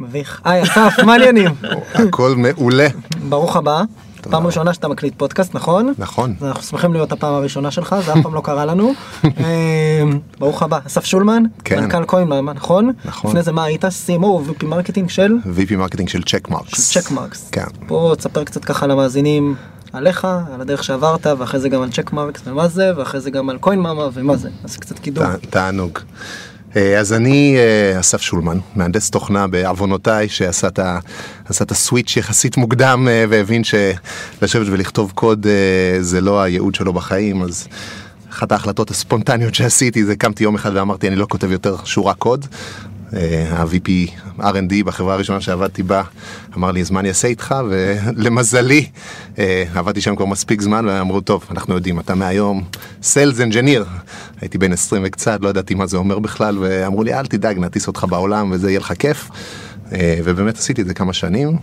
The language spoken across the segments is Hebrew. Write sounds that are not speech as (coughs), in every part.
מביך. היי אסף, מה העניינים? הכל מעולה. ברוך הבא. פעם ראשונה שאתה מקליט פודקאסט, נכון? נכון. אנחנו שמחים להיות הפעם הראשונה שלך, זה אף פעם לא קרה לנו. (laughs) אה, ברוך הבא. אסף שולמן, כן. מנכ"ל Coin, נכון? נכון. לפני זה מה היית? CMO VP מרקטינג של VP מרקטינג של צ'ק מרקס. צ'ק מרקס. כן. בוא תספר קצת ככה למאזינים עליך, על הדרך שעברת, ואחרי זה גם על Checkmarx ומה זה, ואחרי זה גם על Coinmama ומה זה. אז קצת קידום. תענוג. אה, אז אני אה, אסף שולמן, מהנדס תוכנה בעוונותיי, שעשה את הסוויץ' יחסית מוקדם אה, והבין שלשבת ולכתוב קוד זה לא הייעוד שלו בחיים, אז אחת ההחלטות הספונטניות שעשיתי זה קמתי יום אחד ואמרתי אני לא כותב יותר שורה קוד. אה, ה-VP R&D בחברה הראשונה שעבדתי בה אמר לי אז מה אני אעשה איתך ולמזלי אה, עבדתי שם כבר מספיק זמן ואמרו טוב אנחנו יודעים אתה מהיום sales engineer הייתי בן 20 וקצת לא ידעתי מה זה אומר בכלל ואמרו לי אל תדאג נטיס אותך בעולם וזה יהיה לך כיף אה, ובאמת עשיתי את זה כמה שנים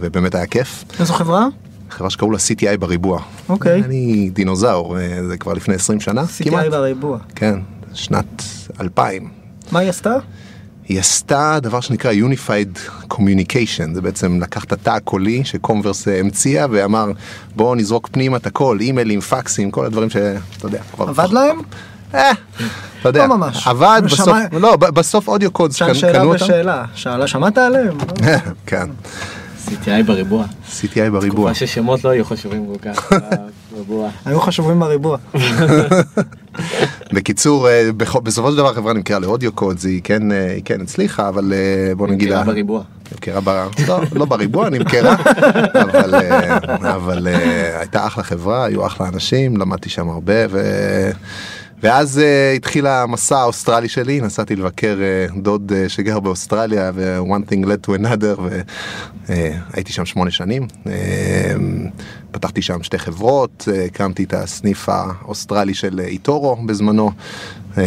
ובאמת היה כיף איזו חברה? חברה שקראו לה CTI בריבוע. אוקיי. אני דינוזאור זה כבר לפני 20 שנה כמעט. CTI בריבוע. כן שנת 2000. מה היא עשתה? היא עשתה דבר שנקרא Unified Communication, זה בעצם לקח את התא הקולי ש Comverse אה, המציאה ואמר בואו נזרוק פנימה את הכל, אימיילים, פקסים, כל הדברים שאתה יודע. כבר- עבד להם? אה, אתה יודע, לא ממש. עבד שמע- בסוף, לא, ב- בסוף אודיו קודס שאל שאלה בשאלה. שאלה, שמעת עליהם? (laughs) כן, CTI בריבוע. CTI בריבוע. מה ששמות לא היו חשובים כל כך. (laughs) היו חשובים בריבוע. (laughs) בקיצור, אה, בסופו של דבר החברה נמכרה לאודיו קודס, היא כן, אה, היא כן הצליחה, אבל אה, בוא נגיד, נמכרה בריבוע. נמכרה ב... לא, לא בריבוע, נמכרה, (laughs) אבל, אבל הייתה אחלה חברה, היו אחלה אנשים, למדתי שם הרבה, ו... ואז אה, התחיל המסע האוסטרלי שלי, נסעתי לבקר אה, דוד אה, שגר באוסטרליה, ו-one thing led to another, והייתי שם שמונה שנים. אה, פתחתי שם שתי חברות, אה, הקמתי את הסניף האוסטרלי של eToro בזמנו, אה,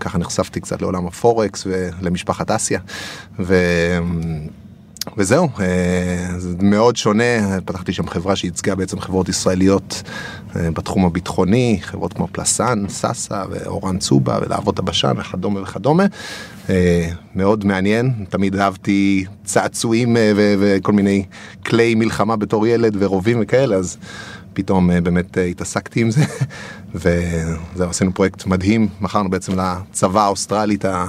ככה נחשפתי קצת לעולם הפורקס ולמשפחת אסיה. ו... וזהו, אה, זה מאוד שונה, פתחתי שם חברה שייצגה בעצם חברות ישראליות אה, בתחום הביטחוני, חברות כמו פלסן, סאסא ואורן צובה ולהבות הבשן וכדומה וכדומה. אה, מאוד מעניין, תמיד אהבתי צעצועים וכל מיני כלי מלחמה בתור ילד ורובים וכאלה, אז פתאום באמת התעסקתי עם זה, (laughs) וזהו, עשינו פרויקט מדהים, מכרנו בעצם לצבא האוסטרלי את ה-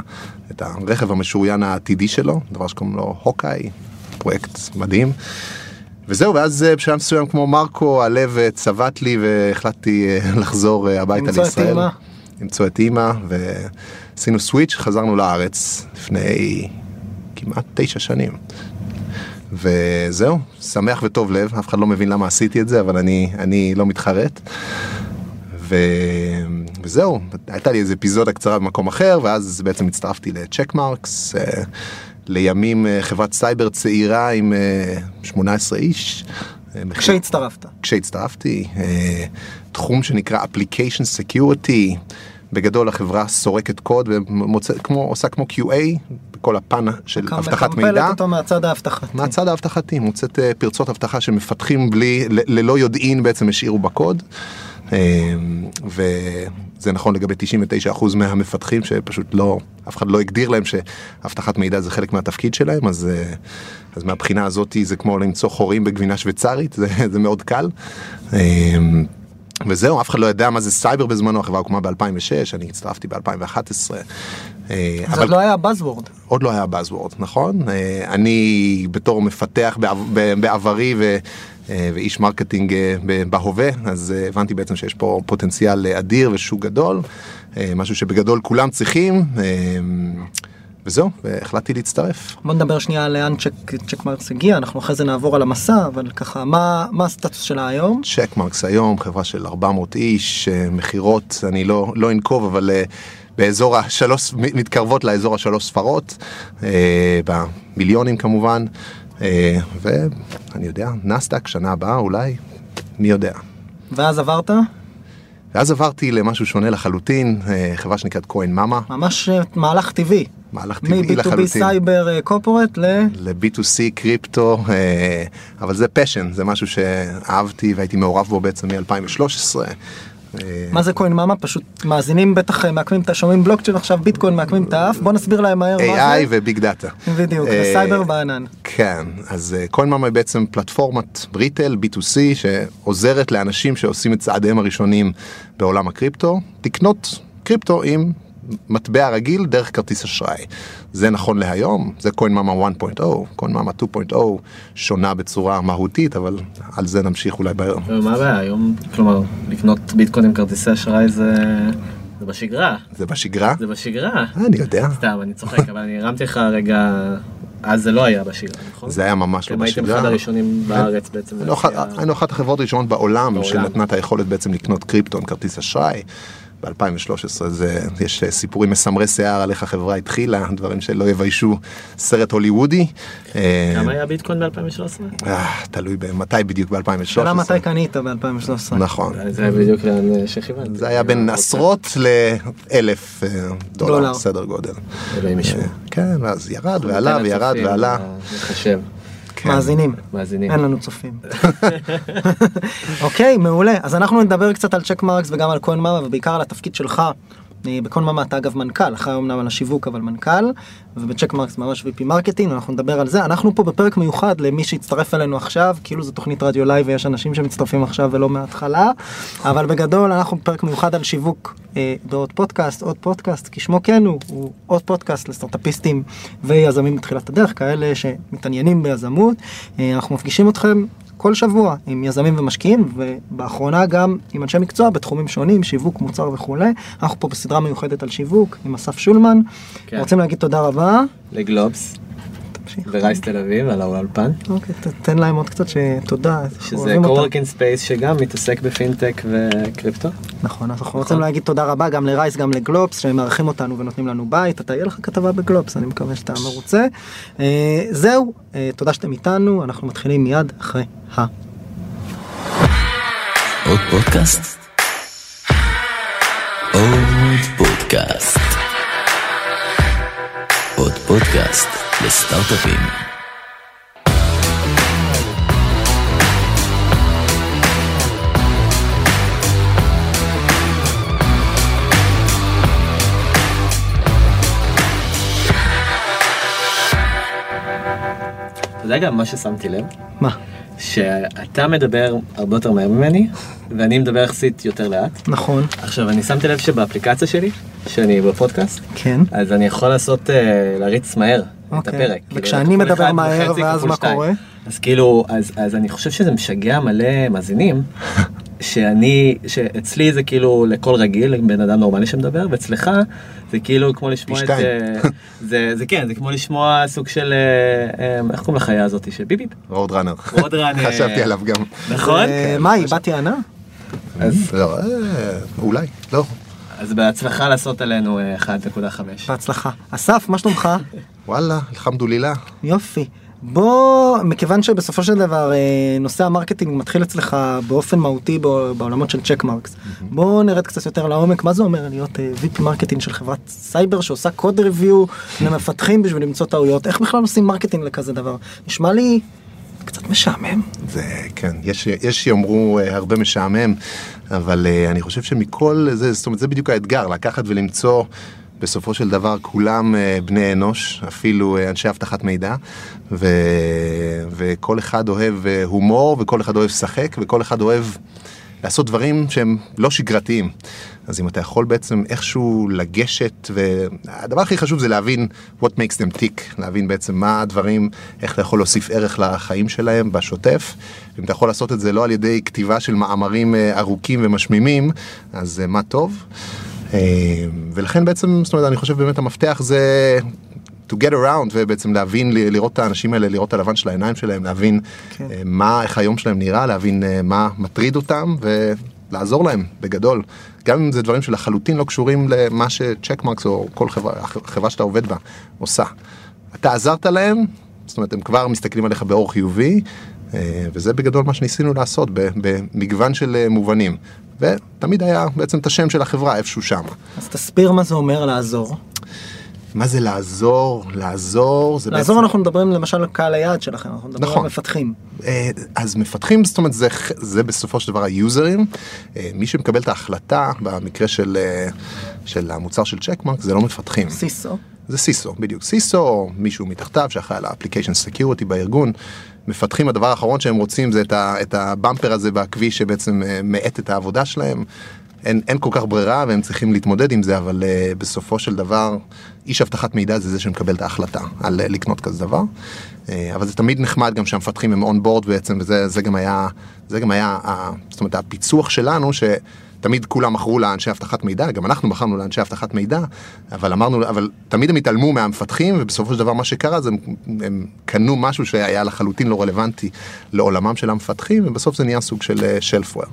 את הרכב המשוריין העתידי שלו, דבר שקוראים לו Hawkei, פרויקט מדהים. וזהו, ואז אה, בשלב מסוים כמו מרקו, הלב אה, צבט לי והחלטתי אה, (laughs) לחזור הביתה לישראל. למצוא את אימא, ועשינו switch, חזרנו לארץ לפני כמעט תשע שנים. וזהו, שמח וטוב לב, אף אחד לא מבין למה עשיתי את זה, אבל אני, אני לא מתחרט. ו... וזהו, הייתה לי איזה אפיזודה קצרה במקום אחר, ואז בעצם הצטרפתי לצ'ק מרקס, לימים אה, חברת סייבר צעירה עם אה, 18 איש. אה, כשהצטרפת. כשהצטרפתי, אה, תחום שנקרא Application Security, בגדול החברה סורקת קוד ועושה כמו QA בכל הפן של אבטחת מידע. מקמפלת אותו מהצד האבטחתי. מהצד האבטחתי, מוצאת אה, פרצות אבטחה שמפתחים בלי, ללא יודעין בעצם השאירו בקוד. אה, וזה נכון לגבי 99% מהמפתחים שפשוט לא, אף אחד לא הגדיר להם שאבטחת מידע זה חלק מהתפקיד שלהם, אז, אה, אז מהבחינה הזאת זה כמו למצוא חורים בגבינה שוויצרית, זה, (laughs) זה מאוד קל. אה, וזהו, אף אחד לא יודע מה זה סייבר בזמנו, החברה הוקמה ב-2006, אני הצטרפתי ב-2011. אז עוד לא היה Buzzword. עוד לא היה Buzzword, נכון? אה, אני בתור מפתח בעברי ו... אה, ואיש marketing אה, בהווה, אז אה, הבנתי בעצם שיש פה פוטנציאל אה, אדיר ושוק גדול, אה, משהו שבגדול כולם צריכים, אה, וזהו, והחלטתי להצטרף. בוא נדבר שנייה על לאן Check, Checkmarx הגיע, אנחנו אחרי זה נעבור על המסע, אבל ככה, מה, מה הסטטוס שלה היום? Checkmarx היום, חברה של 400 איש, אה, מכירות, אני לא, לא אנקוב, אבל אה, באזור השלוש, מתקרבות לאזור השלוש ספרות, אה, במיליונים כמובן, אה, ואני יודע, נאסד"ק שנה הבאה אולי, מי יודע. ואז עברת? ואז עברתי למשהו שונה לחלוטין, אה, חברה שנקראת Coinmama, ממש אה, מהלך טבעי. מהלך טבעי מ-B2B לחלוטין. סייבר corporate ל... ל-B2C קריפטו, אה, אבל זה passion, זה משהו שאהבתי והייתי מעורב בו בעצם מ-2013, אה, מה זה Coinmama? פשוט מאזינים בטח אה, מעקמים את השומעים בלוקצ'יין עכשיו ביטקוין מעקמים את האף בוא נסביר להם מהר מה AI. ו big data. בדיוק, אה, וסייבר בענן. כן, אז Coinmama היא בעצם פלטפורמת retail B2C שעוזרת לאנשים שעושים את צעדיהם הראשונים בעולם הקריפטו, לקנות קריפטו עם מטבע רגיל דרך כרטיס אשראי. זה נכון להיום, זה Coinmama 1.0, Coinmama 2.0 שונה בצורה מהותית, אבל על זה נמשיך אולי בערב. מה הבעיה היום? כלומר, לקנות ביטקוין עם כרטיסי אשראי זה... זה בשגרה. זה בשגרה? זה בשגרה. אה, אני יודע. סתם, אני צוחק, אבל אני הרמתי לך רגע... אז זה לא היה בשגרה, נכון? זה היה ממש לא אתם הייתם בשגרה. אחד הראשונים בארץ בעצם. היינו אחת- להציע- היינו אחת החברות הראשונות בעולם. שנתנה את היכולת בעצם לקנות קריפטו עם כרטיס אשראי. ב-2013 זה, יש אה, סיפורים מסמרי שיער על איך החברה התחילה, דברים שלא יביישו סרט הוליוודי. אה, כמה היה ביטקוין ב-2013? אה, תלוי במתי בדיוק ב-2013. שאלה מתי קנית ב-2013. נכון. זה בדיוק לאן שכיוונתי. זה היה בין עשרות לאלף דולר. סדר גודל. אלוהים ישמור. כן, ואז ירד ועלה וירד ועלה. לחשב. כן. מאזינים. מאזינים. אין לנו צופים. (laughs) אוקיי, מעולה. אז אנחנו נדבר קצת על Checkmarx וגם על Coinmama ובעיקר על התפקיד שלך. אה, ב Coinmama אתה אגב מנכ"ל, אחראי אמנם על השיווק אבל מנכ"ל, וב Checkmarx ממש VP marketing, אנחנו נדבר על זה. אנחנו פה בפרק מיוחד למי שהצטרף אלינו עכשיו, כאילו זו תוכנית רדיו live ויש אנשים שמצטרפים עכשיו ולא מההתחלה, אבל בגדול אנחנו בפרק מיוחד על שיווק אה, בעוד פודקאסט, עוד פודקאסט, כי שמו כן הוא, הוא עוד פודקאסט לסטארטאפיסטים ויזמים בתחילת הדרך, כאלה שמתעניינים ביזמות. אה, אנחנו מפגישים אתכם כל שבוע עם יזמים ומשקיעים ובאחרונה גם עם אנשי מקצוע בתחומים שונים, שיווק, מוצר וכולי. אנחנו פה בסדרה מיוחדת על שיווק עם אסף שולמן. כן. רוצים להגיד תודה רבה. לגלובס. ורייס תל אביב על האולפן. אוקיי, תן להם עוד קצת שתודה. שזה. coworking space שגם מתעסק בפינטק וקריפטו. נכון, אז אנחנו רוצים להגיד תודה רבה גם ל Rise, גם לגלובס, שהם מארחים אותנו ונותנים לנו בית. אתה, יהיה לך כתבה בגלובס, אני מקווה שאתה מרוצה. אה, זהו, אה, תודה שאתם איתנו, אנחנו מתחילים מיד אחרי ה... עוד פודקאסט? עוד פודקאסט. פודקאסט לסטארט-אפים. אתה יודע גם מה ששמתי לב? מה? שאתה מדבר הרבה יותר מהר ממני, ואני מדבר יחסית יותר לאט. נכון, עכשיו, אני שמתי לב שבאפליקציה שלי, שאני בפודקאסט, כן. אז אני יכול לעשות, אה, להריץ מהר את אוקיי. הפרק. כאילו, וכשאני כל מדבר מהר, ואז מה שתיים. קורה? אז כאילו, אז, אז אני חושב שזה משגע מלא מאזינים, שאני, שאצלי זה כאילו לכל רגיל, בן אדם נורמלי שמדבר, ואצלך זה כאילו כמו לשמוע את... שתיים. אה, זה, זה כן, זה כמו לשמוע סוג של, אה, אה, איך קוראים לחיה הזאת? של ביביפ? רוד ראנר. רוד ראנר. חשבתי עליו גם. נכון? מה היא, בת יענה? אז, לא, אולי, לא. אז בהצלחה לעשות עלינו אה, 1.5. בהצלחה. אסף, מה שלומך? וואלה, אלחמדולילה. יופי. בוא, מכיוון שבסופו של דבר אה, נושא ה marketing מתחיל אצלך באופן מהותי בע- בעולמות של צ'קמרקס. בוא נרד קצת יותר לעומק, מה זה אומר להיות אה, VP marketing של חברת סייבר שעושה code review למפתחים בשביל למצוא טעויות, איך בכלל עושים marketing לכזה דבר? נשמע לי קצת משעמם. זה כן, יש, יש שיאמרו אה, הרבה משעמם, אבל אני חושב שמכל זה, זאת אומרת, זה בדיוק האתגר, לקחת ולמצוא בסופו של דבר כולם אה, בני אנוש, אפילו אה, אנשי אבטחת מידע, ו, וכל אחד אוהב אה, הומור, וכל אחד אוהב לשחק, וכל אחד אוהב לעשות דברים שהם לא שגרתיים. אז אם אתה יכול בעצם איכשהו לגשת, והדבר הכי חשוב זה להבין what makes them tick, להבין בעצם מה הדברים, איך אתה יכול להוסיף ערך לחיים שלהם בשוטף. אם אתה יכול לעשות את זה לא על ידי כתיבה של מאמרים ארוכים ומשמימים, אז מה טוב. אה, ולכן בעצם, זאת אומרת, אני חושב באמת המפתח זה to get around ובעצם להבין, לראות את האנשים האלה, לראות את הלבן של העיניים שלהם, להבין כן. אה, מה, איך היום שלהם נראה, להבין אה, מה מטריד אותם ולעזור להם בגדול. גם אם זה דברים שלחלוטין לא קשורים למה שצ'קמרקס או כל חברה, חברה שאתה עובד בה עושה. אתה עזרת להם, זאת אומרת הם כבר מסתכלים עליך באור חיובי, וזה בגדול מה שניסינו לעשות במגוון של מובנים. ותמיד היה בעצם את השם של החברה איפשהו שם. אז תסביר מה זה אומר לעזור. מה זה לעזור? לעזור זה לעזור אנחנו מדברים למשל על קהל היעד שלכם, אנחנו מדברים נכון. על מפתחים. אה, אז מפתחים, זאת אומרת, זה, זה בסופו של דבר היוזרים. אה, מי שמקבל את ההחלטה, במקרה של, אה, של המוצר של צ'קמרק, זה לא מפתחים. סיסו. זה סיסו, בדיוק. סיסו או מישהו מתחתיו שאחראי על ה-application security בארגון. מפתחים, הדבר האחרון שהם רוצים זה את, ה, את הבמפר הזה בכביש שבעצם אה, מאט את העבודה שלהם. אין, אין כל כך ברירה והם צריכים להתמודד עם זה, אבל uh, בסופו של דבר, איש אבטחת מידע זה זה שמקבל את ההחלטה על uh, לקנות כזה דבר. Uh, אבל זה תמיד נחמד גם שהמפתחים הם און בורד בעצם, וזה זה גם היה, זה גם היה, uh, זאת אומרת, הפיצוח שלנו, ש... תמיד כולם מכרו לאנשי אבטחת מידע, גם אנחנו מכרנו לאנשי אבטחת מידע, אבל אמרנו, אבל תמיד הם התעלמו מהמפתחים, ובסופו של דבר מה שקרה זה הם, הם קנו משהו שהיה לחלוטין לא רלוונטי לעולמם של המפתחים, ובסוף זה נהיה סוג של שלפוור.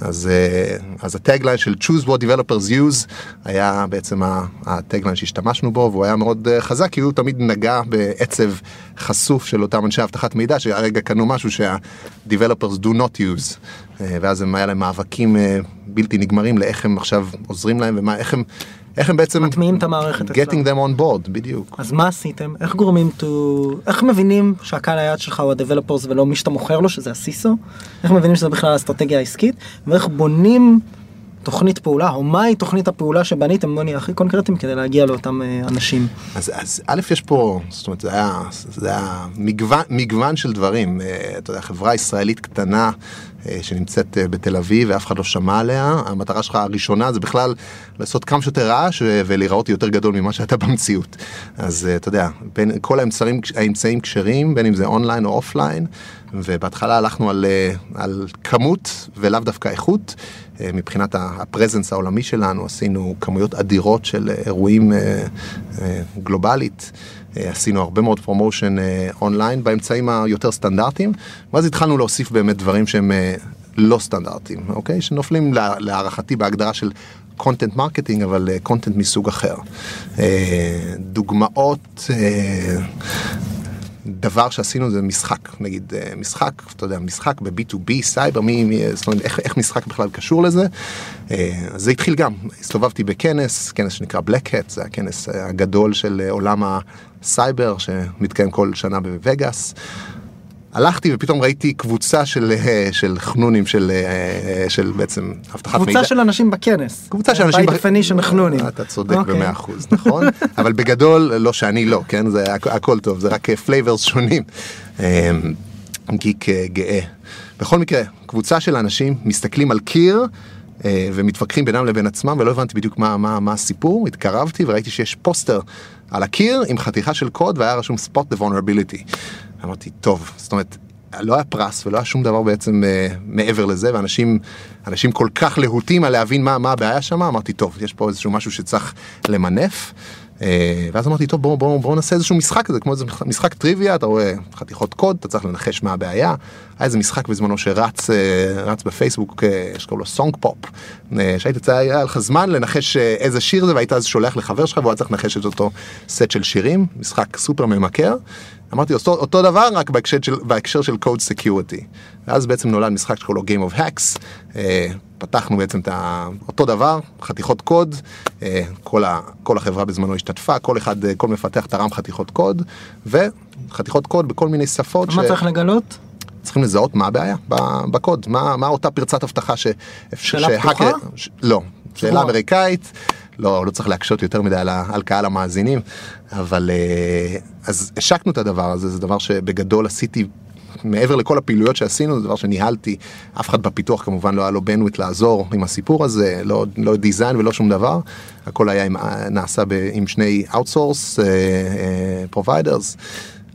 אז, אה, אז הטגליין של choose what developers use היה בעצם הטגליין שהשתמשנו בו, והוא היה מאוד אה, חזק, כי הוא תמיד נגע בעצב חשוף של אותם אנשי אבטחת מידע, שהרגע קנו משהו שה-developers do not use. אה, ואז הם היה להם מאבקים בלתי נגמרים לאיך הם עכשיו עוזרים להם ומה איך הם איך הם בעצם מטמיעים את המערכת getting them on board בדיוק. אז מה עשיתם? איך גורמים to איך מבינים שהקהל היעד שלך הוא ה-developers ולא מי שאתה מוכר לו שזה הסיסו? איך מבינים שזה בכלל האסטרטגיה העסקית ואיך בונים תוכנית פעולה או מהי תוכנית הפעולה שבניתם בוא נהיה הכי קונקרטיים כדי להגיע לאותם אה, אנשים. אז, אז א' יש פה זאת אומרת זה היה, זה היה מגוון, מגוון של דברים. אה, אתה יודע חברה ישראלית קטנה אה, שנמצאת בתל אביב ואף אחד לא שמע עליה. המטרה שלך הראשונה זה בכלל לעשות כמה שיותר רעש ולהיראות יותר גדול ממה שאתה במציאות. אז אתה יודע בין כל האמצעים האמצעים כשרים בין אם זה אונליין או אופליין ובהתחלה הלכנו על, על כמות ולאו דווקא איכות. מבחינת ה presence העולמי שלנו, עשינו כמויות אדירות של אירועים גלובלית, עשינו הרבה מאוד promotion אונליין באמצעים היותר סטנדרטיים, ואז התחלנו להוסיף באמת דברים שהם לא סטנדרטיים, אוקיי? שנופלים להערכתי בהגדרה של content marketing, אבל content מסוג אחר. דוגמאות... דבר שעשינו זה משחק, נגיד משחק, אתה יודע, משחק ב-B2B, סייבר, מי, מי, זאת אומרת, איך, איך משחק בכלל קשור לזה. זה התחיל גם, הסתובבתי בכנס, כנס שנקרא Black Hat, זה הכנס הגדול של עולם הסייבר שמתקיים כל שנה בווגאס. הלכתי ופתאום ראיתי קבוצה של, של חנונים של, של בעצם אבטחת מידע. קבוצה של אנשים בכנס. קבוצה של אנשים בכנס. by definition חנונים. אתה צודק במאה אחוז, נכון? (laughs) אבל בגדול, לא שאני לא, כן? זה הכל טוב, זה רק flavors שונים. גיק גאה. בכל מקרה, קבוצה של אנשים מסתכלים על קיר. ומתווכחים בינם לבין עצמם ולא הבנתי בדיוק מה, מה, מה הסיפור, התקרבתי וראיתי שיש פוסטר על הקיר עם חתיכה של קוד והיה רשום spot the vulnerability. אמרתי, טוב, זאת אומרת, לא היה פרס ולא היה שום דבר בעצם uh, מעבר לזה, ואנשים אנשים כל כך להוטים על להבין מה, מה הבעיה שם, אמרתי, טוב, יש פה איזשהו משהו שצריך למנף. Uh, ואז אמרתי, טוב, בואו בוא, בוא נעשה איזשהו משחק כזה, כמו איזה משחק טריוויה, אתה רואה חתיכות קוד, אתה צריך לנחש מה הבעיה. היה איזה משחק בזמנו שרץ uh, רץ בפייסבוק, uh, שקוראים לו SongPop, שהיית היה לך זמן לנחש איזה שיר זה, והיית אז שולח לחבר שלך, והוא היה צריך לנחש את אותו סט של שירים, משחק סופר ממכר. אמרתי אותו, אותו דבר רק בהקשר של, בהקשר של Code Security. ואז בעצם נולד משחק שקוראים לו Game of Hacks. אה, פתחנו בעצם את אותו דבר, חתיכות קוד, אה, כל, ה, כל החברה בזמנו השתתפה, כל אחד, אה, כל מפתח תרם חתיכות קוד, וחתיכות קוד בכל מיני שפות. מה ש... צריך לגלות? צריכים לזהות מה הבעיה בקוד, מה, מה אותה פרצת אבטחה ש... שאלה פתוחה? ש... לא, שאלה אמריקאית. לא, לא צריך להקשות יותר מדי על, על קהל המאזינים, אבל אז השקנו את הדבר הזה, זה דבר שבגדול עשיתי מעבר לכל הפעילויות שעשינו, זה דבר שניהלתי, אף אחד בפיתוח כמובן לא היה לו בנוויט לעזור עם הסיפור הזה, לא, לא דיזיין ולא שום דבר, הכל היה עם, נעשה ב, עם שני outsource uh, uh.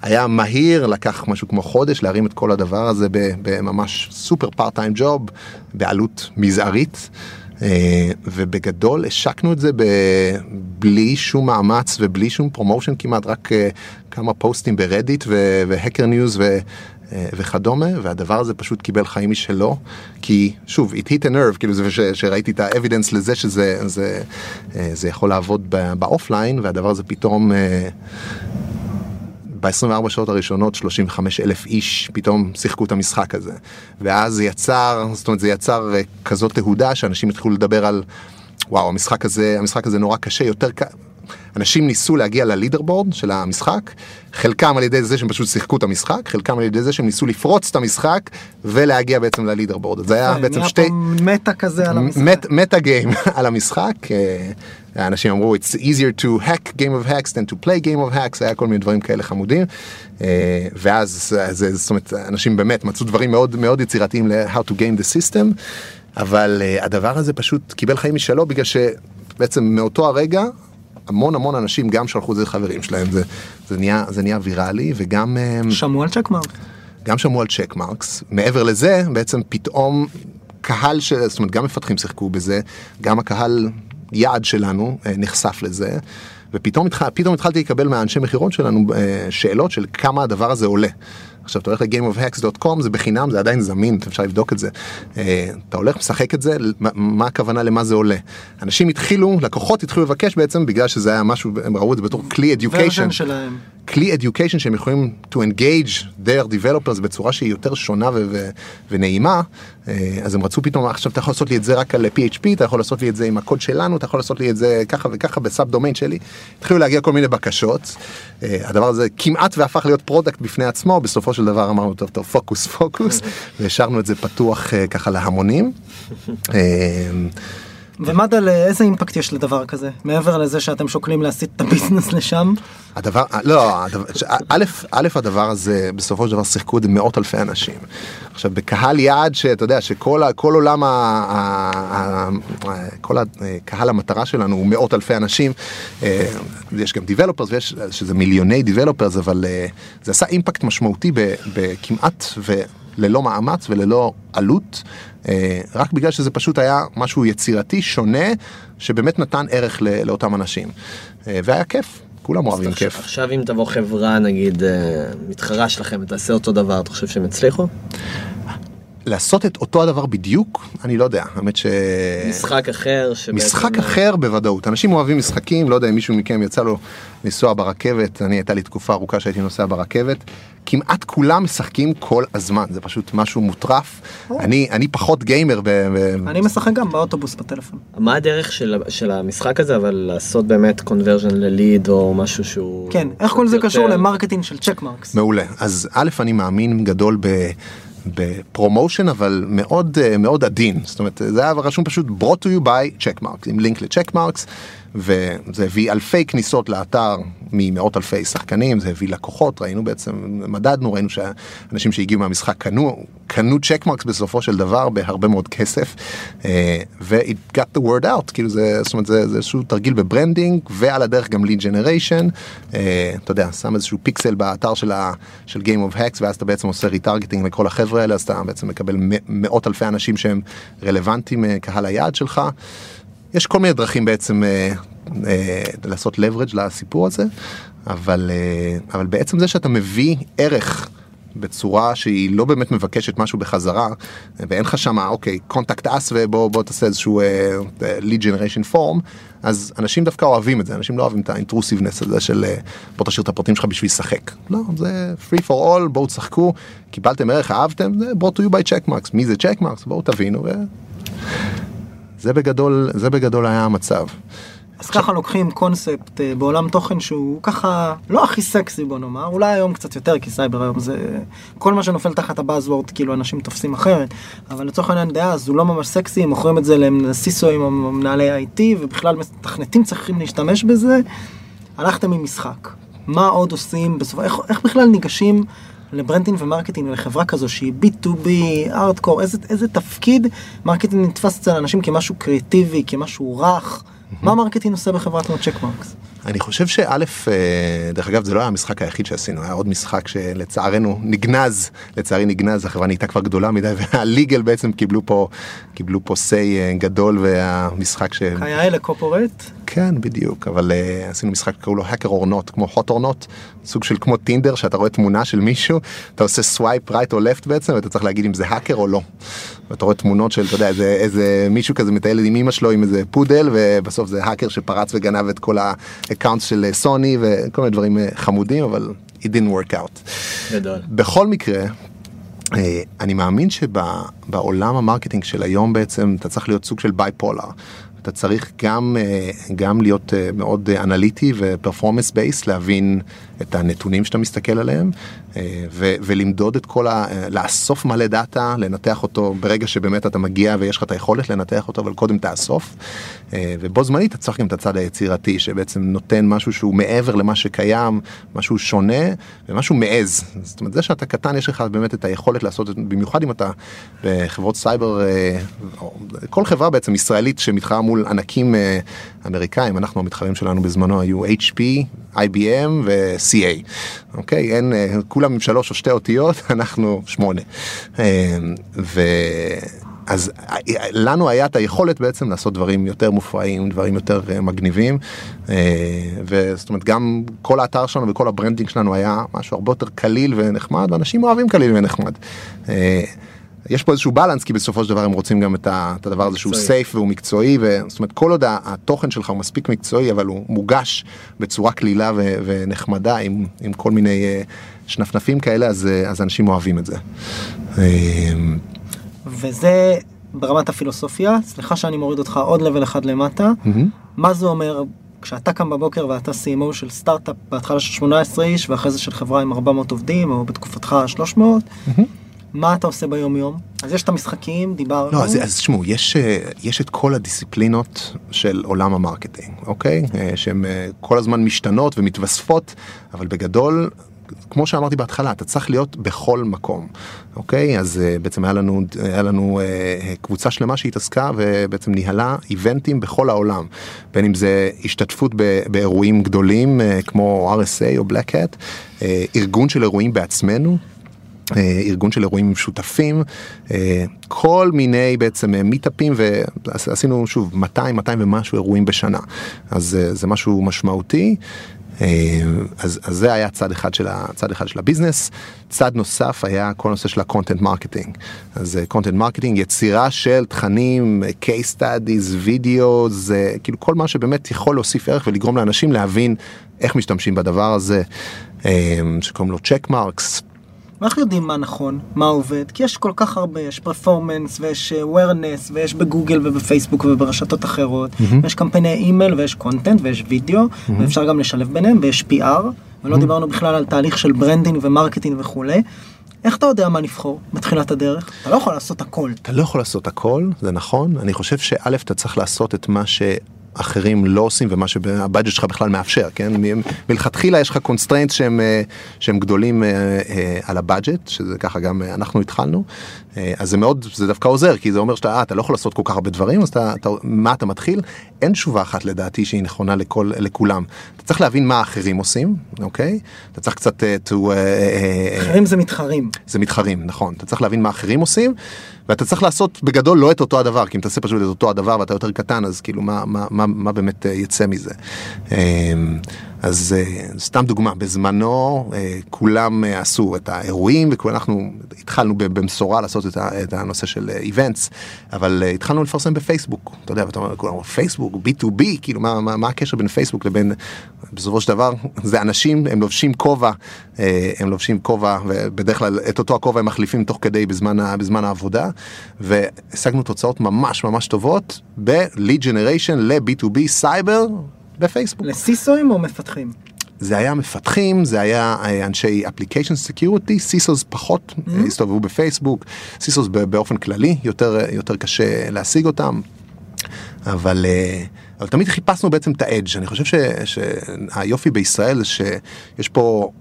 היה מהיר, לקח משהו כמו חודש להרים את כל הדבר הזה בממש סופר פארט טיים ג'וב, בעלות מזערית. ובגדול השקנו את זה בלי שום מאמץ ובלי שום promotion כמעט, רק כמה פוסטים ב Reddit ו Hacker News וכדומה, והדבר הזה פשוט קיבל חיים משלו, כי שוב, it hit a nerve, כאילו זה שראיתי את ה evidence לזה שזה זה, זה יכול לעבוד באופליין, והדבר הזה פתאום... ב-24 שעות הראשונות 35 אלף איש פתאום שיחקו את המשחק הזה. ואז זה יצר, זאת אומרת זה יצר כזאת תהודה שאנשים התחילו לדבר על וואו המשחק הזה, המשחק הזה נורא קשה, יותר, אנשים ניסו להגיע ללידר בורד של המשחק, חלקם על ידי זה שהם פשוט שיחקו את המשחק, חלקם על ידי זה שהם ניסו לפרוץ את המשחק ולהגיע בעצם ללידר בורד. זה היה בעצם נהיה שתי... מטה כזה על המשחק. מט- מטה גיים (laughs) על המשחק. אה, האנשים אמרו it's easier to hack game of hacks than to play game of hacks היה כל מיני דברים כאלה חמודים. אה, ואז זה- זאת אומרת אנשים באמת מצאו דברים מאוד מאוד יצירתיים ל-how to game the system. אבל אה, הדבר הזה פשוט קיבל חיים משלו בגלל שבעצם מאותו הרגע המון המון אנשים גם שלחו את זה לחברים שלהם זה, זה נהיה זה נהיה ויראלי וגם. אה, שמעו על צ'קמרק. גם שמעו על צ'ק מרקס מעבר לזה בעצם פתאום קהל של זאת אומרת גם מפתחים שיחקו בזה גם הקהל יעד שלנו אה, נחשף לזה ופתאום התח... פתאום התחלתי לקבל מהאנשי מכירות שלנו אה, שאלות של כמה הדבר הזה עולה. עכשיו אתה הולך ל-gameofhacks.com זה בחינם זה עדיין זמין אפשר לבדוק את זה. אה, אתה הולך משחק את זה מה, הכוונה למה זה עולה. אנשים התחילו לקוחות התחילו לבקש בעצם בגלל שזה היה משהו הם ראו את זה בתור כלי education. כלי education שהם יכולים to engage their developers בצורה שהיא יותר שונה ונעימה אה, אז הם רצו פתאום עכשיו אתה יכול לעשות לי את זה רק על PHP אתה יכול לעשות לי את זה עם הקוד שלנו אתה יכול לעשות לי את זה ככה וככה בסאב דומיין שלי התחילו להגיע כל מיני בקשות אה, הדבר הזה כמעט והפך להיות product בפני עצמו בסופו של דבר אמרנו טוב טוב פוקוס פוקוס (laughs) והשארנו את זה פתוח אה, ככה להמונים. (laughs) אה, ומד"ל איזה impact יש לדבר כזה? מעבר לזה שאתם שוקלים להסיט את ה business לשם? הדבר, לא, הדבר, ש- א', א', הדבר הזה, בסופו של דבר שיחקו את זה מאות אלפי אנשים. עכשיו, בקהל יעד שאתה יודע, שכל כל עולם, ה, ה, ה, ה, כל הקהל המטרה שלנו הוא מאות אלפי אנשים, אה, יש גם דיבלופרס ויש, שזה מיליוני דיבלופרס, אבל אה, זה עשה אימפקט משמעותי בכמעט וללא מאמץ וללא עלות. אה, רק בגלל שזה פשוט היה משהו יצירתי, שונה, שבאמת נתן ערך לאותם אנשים. אה, והיה כיף, כולם אוהבים כיף. עכשיו אם תבוא חברה נגיד אה, מתחרה שלכם ותעשה אותו דבר, אתה חושב שהם יצליחו? לעשות את אותו הדבר בדיוק, אני לא יודע, האמת ש... משחק אחר שבעצם... משחק אחר בוודאות, אנשים אוהבים משחקים, לא יודע אם מישהו מכם יצא לו לנסוע ברכבת, אני הייתה לי תקופה ארוכה שהייתי נוסע ברכבת, כמעט כולם משחקים כל הזמן, זה פשוט משהו מוטרף, אני, אני פחות gamer, ב. אני משחק גם באוטובוס בטלפון. מה הדרך של, של המשחק הזה אבל לעשות באמת conversion ל lead או משהו שהוא... כן איך כל זה יותר- קשור ל marketing של צ'קמרקס. מעולה, אז א', אני מאמין גדול ב... ב promotion אבל מאוד אה, מאוד עדין. זאת אומרת זה היה רשום פשוט brought to you by Checkmarx עם לינק לצ'קמרקס וזה הביא אלפי כניסות לאתר ממאות אלפי שחקנים זה הביא לקוחות ראינו בעצם מדדנו ראינו שאנשים שהגיעו מהמשחק קנו קנו צ'קמרקס בסופו של דבר בהרבה מאוד כסף אה, ו-it got the word out כאילו זה זאת אומרת זה, זה איזשהו תרגיל ב branding ועל הדרך גם lead generation אה, אתה יודע שם איזשהו פיקסל באתר של, ה, של Game of Hacks ואז אתה בעצם עושה retargeting לכל החבר'ה האלה אז אתה בעצם מקבל מאות אלפי אנשים שהם רלוונטיים אה, קהל היעד שלך. יש כל מיני דרכים בעצם אה, אה, לעשות leverage לסיפור הזה אבל אה, אבל בעצם זה שאתה מביא ערך. בצורה שהיא לא באמת מבקשת משהו בחזרה ואין לך שמה אוקיי contact us ובוא בוא תעשה איזשהו אה, lead generation form אז אנשים דווקא אוהבים את זה אנשים לא אוהבים את ה intrusiveness הזה של אה, בוא תשאיר את הפרטים שלך בשביל לשחק לא זה free for all בואו תשחקו קיבלתם ערך אהבתם זה brought to you by Checkmarx מי זה Checkmarx בואו תבינו. זה בגדול זה בגדול היה המצב. אז ככה לוקחים קונספט אה, בעולם תוכן שהוא ככה לא הכי סקסי בוא נאמר אולי היום קצת יותר כי סייבר היום זה כל מה שנופל תחת ה buzzword כאילו אנשים תופסים אחרת אבל לצורך העניין דאז הוא לא ממש סקסי הם מוכרים את זה ל-CISOים מנהלי IT ובכלל מתכנתים צריכים להשתמש בזה. הלכתם עם משחק מה עוד עושים בסופו איך, איך בכלל ניגשים ל branding ו marketing לחברה כזו שהיא B2B, hardcore, איזה, איזה תפקיד marketing נתפס אצל אנשים כמשהו קריאטיבי, כמשהו רך. מה marketing עושה בחברה כמו Checkmarx? אני חושב שא', אה, דרך אגב זה לא היה המשחק היחיד שעשינו, היה עוד משחק שלצערנו נגנז, לצערי נגנז, החברה נהייתה כבר גדולה מדי (laughs) וה legal בעצם קיבלו פה, קיבלו פה say גדול והמשחק ש... כיאה ל corporate? כן בדיוק אבל uh, עשינו משחק קראו לו hacker or not כמו hot or not סוג של כמו טינדר שאתה רואה תמונה של מישהו אתה עושה swipe right או left בעצם ואתה צריך להגיד אם זה האקר או לא. ואתה רואה תמונות של אתה יודע איזה, איזה מישהו כזה מטייל עם אמא שלו עם איזה פודל ובסוף זה האקר שפרץ וגנב את כל ה account של סוני וכל מיני דברים אה, חמודים אבל it didn't work out. גדול. בכל מקרה, אה, אני מאמין שבעולם ה marketing של היום בעצם אתה צריך להיות סוג של bipolar. אתה צריך גם, אה, גם להיות אה, מאוד אה, אנליטי ו performance based, להבין את הנתונים שאתה מסתכל עליהם, אה, ו- ולמדוד את כל ה... אה, לאסוף מלא data, לנתח אותו ברגע שבאמת אתה מגיע ויש לך את היכולת לנתח אותו, אבל קודם תאסוף. אה, ובו זמנית אתה צריך גם את הצד היצירתי, שבעצם נותן משהו שהוא מעבר למה שקיים, משהו שונה ומשהו מעז. זאת אומרת, זה שאתה קטן, יש לך באמת את היכולת לעשות, את- במיוחד אם אתה בחברות סייבר, כל חברה בעצם ישראלית שמתחרה מול ענקים אמריקאים, אנחנו המתחרים שלנו בזמנו היו HP, IBM ו-CA, אוקיי? אין, אה, כולם עם שלוש או שתי אותיות, (laughs) אנחנו שמונה. אה, ו... אז אה, לנו היה את היכולת בעצם לעשות דברים יותר מופרעים, דברים יותר אה, מגניבים, וזאת אומרת גם כל האתר שלנו וכל ה branding שלנו היה משהו הרבה יותר קליל ונחמד, ואנשים אוהבים קליל ונחמד. יש פה איזשהו balance כי בסופו של דבר הם רוצים גם את, ה, את הדבר הזה שהוא. safe והוא מקצועי וזאת אומרת כל עוד התוכן שלך הוא מספיק מקצועי אבל הוא מוגש בצורה קלילה ו, ונחמדה עם, עם כל מיני אה, שנפנפים כאלה אז, אה, אז אנשים אוהבים את זה. אה, וזה ברמת הפילוסופיה, סליחה שאני מוריד אותך עוד level אחד למטה, מהמם. מה זה אומר כשאתה קם בבוקר ואתה CMO של סטארט-אפ בהתחלה של 18 איש ואחרי זה של חברה עם 400 עובדים או בתקופתך 300, מה אתה עושה ביום יום? אז יש את המשחקים, דיברנו. לא, אז, אז תשמעו, יש, אה, יש את כל הדיסציפלינות של עולם ה marketing, אוקיי? אה, שהן אה, כל הזמן משתנות ומתווספות, אבל בגדול, כמו שאמרתי בהתחלה, אתה צריך להיות בכל מקום, אוקיי? אז אה, בעצם היה לנו, היה לנו אה, קבוצה שלמה שהתעסקה ובעצם ניהלה eventים בכל העולם, בין אם זה השתתפות ב- באירועים גדולים אה, כמו RSA או Black Hat, אה, ארגון של אירועים בעצמנו. אה, ארגון של אירועים משותפים, אה, כל מיני בעצם אה, meetupים ועשינו שוב 200 200 ומשהו אירועים בשנה. אז זה משהו משמעותי. אז, אז זה היה צד אחד של הצד אחד של ה business. צד נוסף היה כל הנושא של ה content marketing אז content marketing יצירה של תכנים case studies וידאו זה כאילו כל מה שבאמת יכול להוסיף ערך ולגרום לאנשים להבין איך משתמשים בדבר הזה. שקוראים לו Checkmarx ואיך יודעים מה נכון, מה עובד? כי יש כל כך הרבה, יש performance ויש אה, awareness ויש בגוגל ובפייסבוק וברשתות אחרות, ויש קמפייני אימייל ויש content ויש וידאו, ואפשר גם לשלב ביניהם ויש PR, ולא דיברנו בכלל על תהליך של branding ו marketing וכולי. איך אתה יודע מה לבחור בתחילת הדרך? אתה לא יכול לעשות הכל. אתה לא יכול לעשות הכל, זה נכון. אני חושב שא' אתה צריך לעשות את מה שאחרים לא עושים ומה שה budget שלך בכלל מאפשר, כן? מלכתחילה יש לך constraints שהם, אה, שהם גדולים אה, אה, על ה budget, שזה ככה גם אנחנו התחלנו. אה, אז זה מאוד, זה דווקא עוזר, כי זה אומר שאתה, אה, אתה לא יכול לעשות כל כך הרבה דברים, אז אתה, אתה, מה אתה מתחיל? אין תשובה אחת לדעתי שהיא נכונה לכל, לכולם. אתה צריך להבין מה האחרים עושים, אוקיי? אתה צריך קצת אה, to... אה, אה, אחרים זה מתחרים. זה מתחרים, נכון. אתה צריך להבין מה אחרים עושים, ואתה צריך לעשות בגדול לא את אותו הדבר, כי אם תעשה פשוט את אותו הדבר ואתה יותר קטן, אז כאילו מה, מה, מה, מה באמת יצא מזה. אז אה, סתם דוגמה, בזמנו אה, כולם אה, עשו את האירועים, ואנחנו התחלנו במשורה לעשות את, הנושא של איבנטס, אבל התחלנו לפרסם בפייסבוק, אתה יודע, ואתה אומר, כולם אומרים, פייסבוק, B2B, כאילו מה, מה, מה הקשר בין פייסבוק לבין, בסופו של דבר, זה אנשים, הם לובשים כובע, הם לובשים כובע, ובדרך כלל את אותו הכובע הם מחליפים תוך כדי בזמן, בזמן העבודה, והשגנו תוצאות ממש ממש טובות ב-lead generation ל-B2B סייבר בפייסבוק. ל-CISOים או מפתחים? זה היה מפתחים, זה היה אה, אנשי application security, סיסוס פחות mm-hmm. הסתובבו ב Facebook, CISOs באופן כללי יותר, יותר קשה להשיג אותם, אבל, אה, אבל תמיד חיפשנו בעצם את ה edge, אני חושב ש, שהיופי בישראל זה שיש פה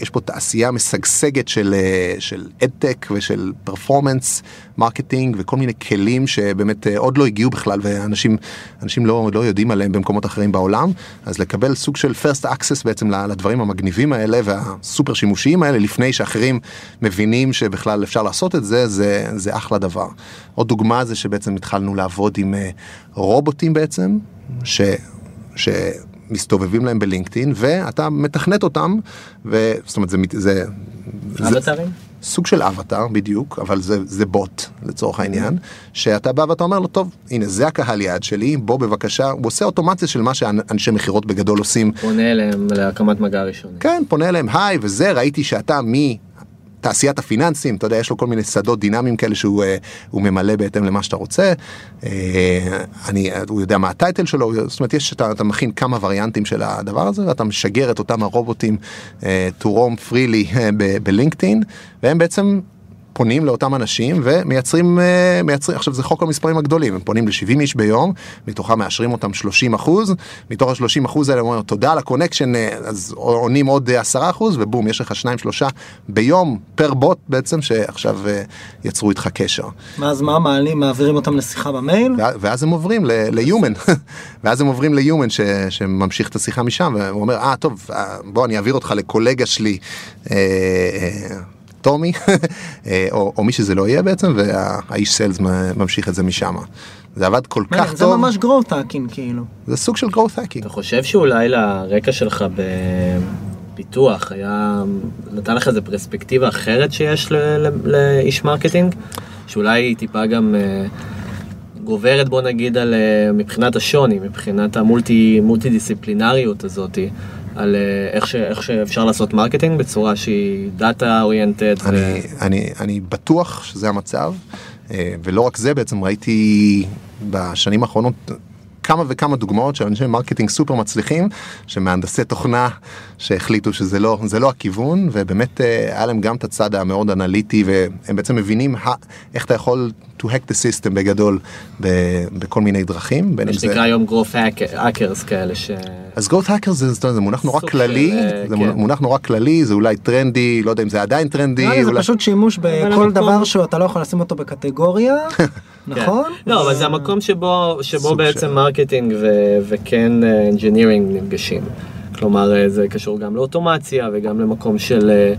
יש פה תעשייה משגשגת של, אה, של adtech ושל performance marketing וכל מיני כלים שבאמת אה, עוד לא הגיעו בכלל ואנשים אנשים לא, לא יודעים עליהם במקומות אחרים בעולם אז לקבל סוג של first access בעצם לדברים המגניבים האלה והסופר שימושיים האלה לפני שאחרים מבינים שבכלל אפשר לעשות את זה זה, זה אחלה דבר. עוד דוגמה זה שבעצם התחלנו לעבוד עם אה, רובוטים בעצם ש... ש... מסתובבים להם בלינקדאין ואתה מתכנת אותם וזאת אומרת זה, זה, זה אבטרים? סוג של אבטר בדיוק אבל זה, זה בוט לצורך העניין שאתה בא ואתה אומר לו טוב הנה זה הקהל יעד שלי בוא בבקשה הוא עושה אוטומציה של מה שאנשי מכירות בגדול עושים פונה אליהם להקמת מגע ראשוני. כן פונה אליהם היי וזה ראיתי שאתה מ... תעשיית הפיננסים, אתה יודע, יש לו כל מיני שדות דינמיים כאלה שהוא אה, ממלא בהתאם למה שאתה רוצה. אה, אני, הוא יודע מה ה title שלו, זאת אומרת, יש, אתה, אתה מכין כמה variantים של הדבר הזה, ואתה משגר את אותם הרובוטים אה, to roam freely ב LinkedIn, והם בעצם פונים לאותם אנשים ומייצרים, אה, מייצרים, עכשיו זה חוק המספרים הגדולים, הם פונים ל-70 איש ביום, מתוכם מאשרים אותם 30 אחוז, מתוך ה-30 אחוז האלה אומרים תודה על ה connection, אה, אז עונים עוד אה, 10 אחוז, ובום, יש לך שניים שלושה ביום פר בוט בעצם, שעכשיו אה, יצרו איתך קשר. ואז מה מעלים, מעבירים אותם לשיחה במייל? ואז- הם עוברים ל-human, (laughs) ואז הם עוברים ל-human ש- שממשיך את השיחה משם, והוא אומר, אה, טוב, אה, בוא אני אעביר אותך לקולגה שלי, אה, אה, טומי, (laughs) אה, או, או מי שזה לא יהיה בעצם, והאיש סיילס ממשיך את זה משם. זה עבד כל כך זה טוב, ממש growth hacking כאילו. זה סוג של growth hacking. אתה חושב שאולי לרקע שלך בפיתוח היה, נתן לך איזה פרספקטיבה אחרת שיש ל- ל- לאיש marketing? שאולי היא טיפה גם אה, גוברת בוא נגיד על אה, מבחינת השוני, מבחינת ה multi מולטי דיסציפלינריות הזאתי, על אה, איך, ש, איך שאפשר לעשות marketing בצורה שהיא data oriented. אני, אני, אני בטוח שזה המצב, אה, ולא רק זה, בעצם ראיתי בשנים האחרונות כמה וכמה דוגמאות של אנשי marketing סופר מצליחים, שמהנדסי תוכנה שהחליטו שזה לא, זה לא הכיוון, ובאמת אה, היה להם גם את הצד המאוד אנליטי, והם בעצם מבינים ה- איך אתה יכול to hack the system בגדול ב- בכל מיני דרכים. מה אם זה- שנקרא היום growth hackers כאלה ש... אז growth hacker זה, זה, זה מונח נורא סוג של, כללי, אה, זה כן. מונח נורא כללי, זה אולי טרנדי, לא יודע אם זה עדיין טרנדי, נראה לי זה אולי... פשוט שימוש בכל דבר שאתה לא יכול לשים אותו בקטגוריה, (laughs) נכון? כן. לא, אבל זה המקום שבו, שבו בעצם marketing וכן engineering נפגשים. כלומר, אה, זה קשור גם לאוטומציה וגם למקום של אה,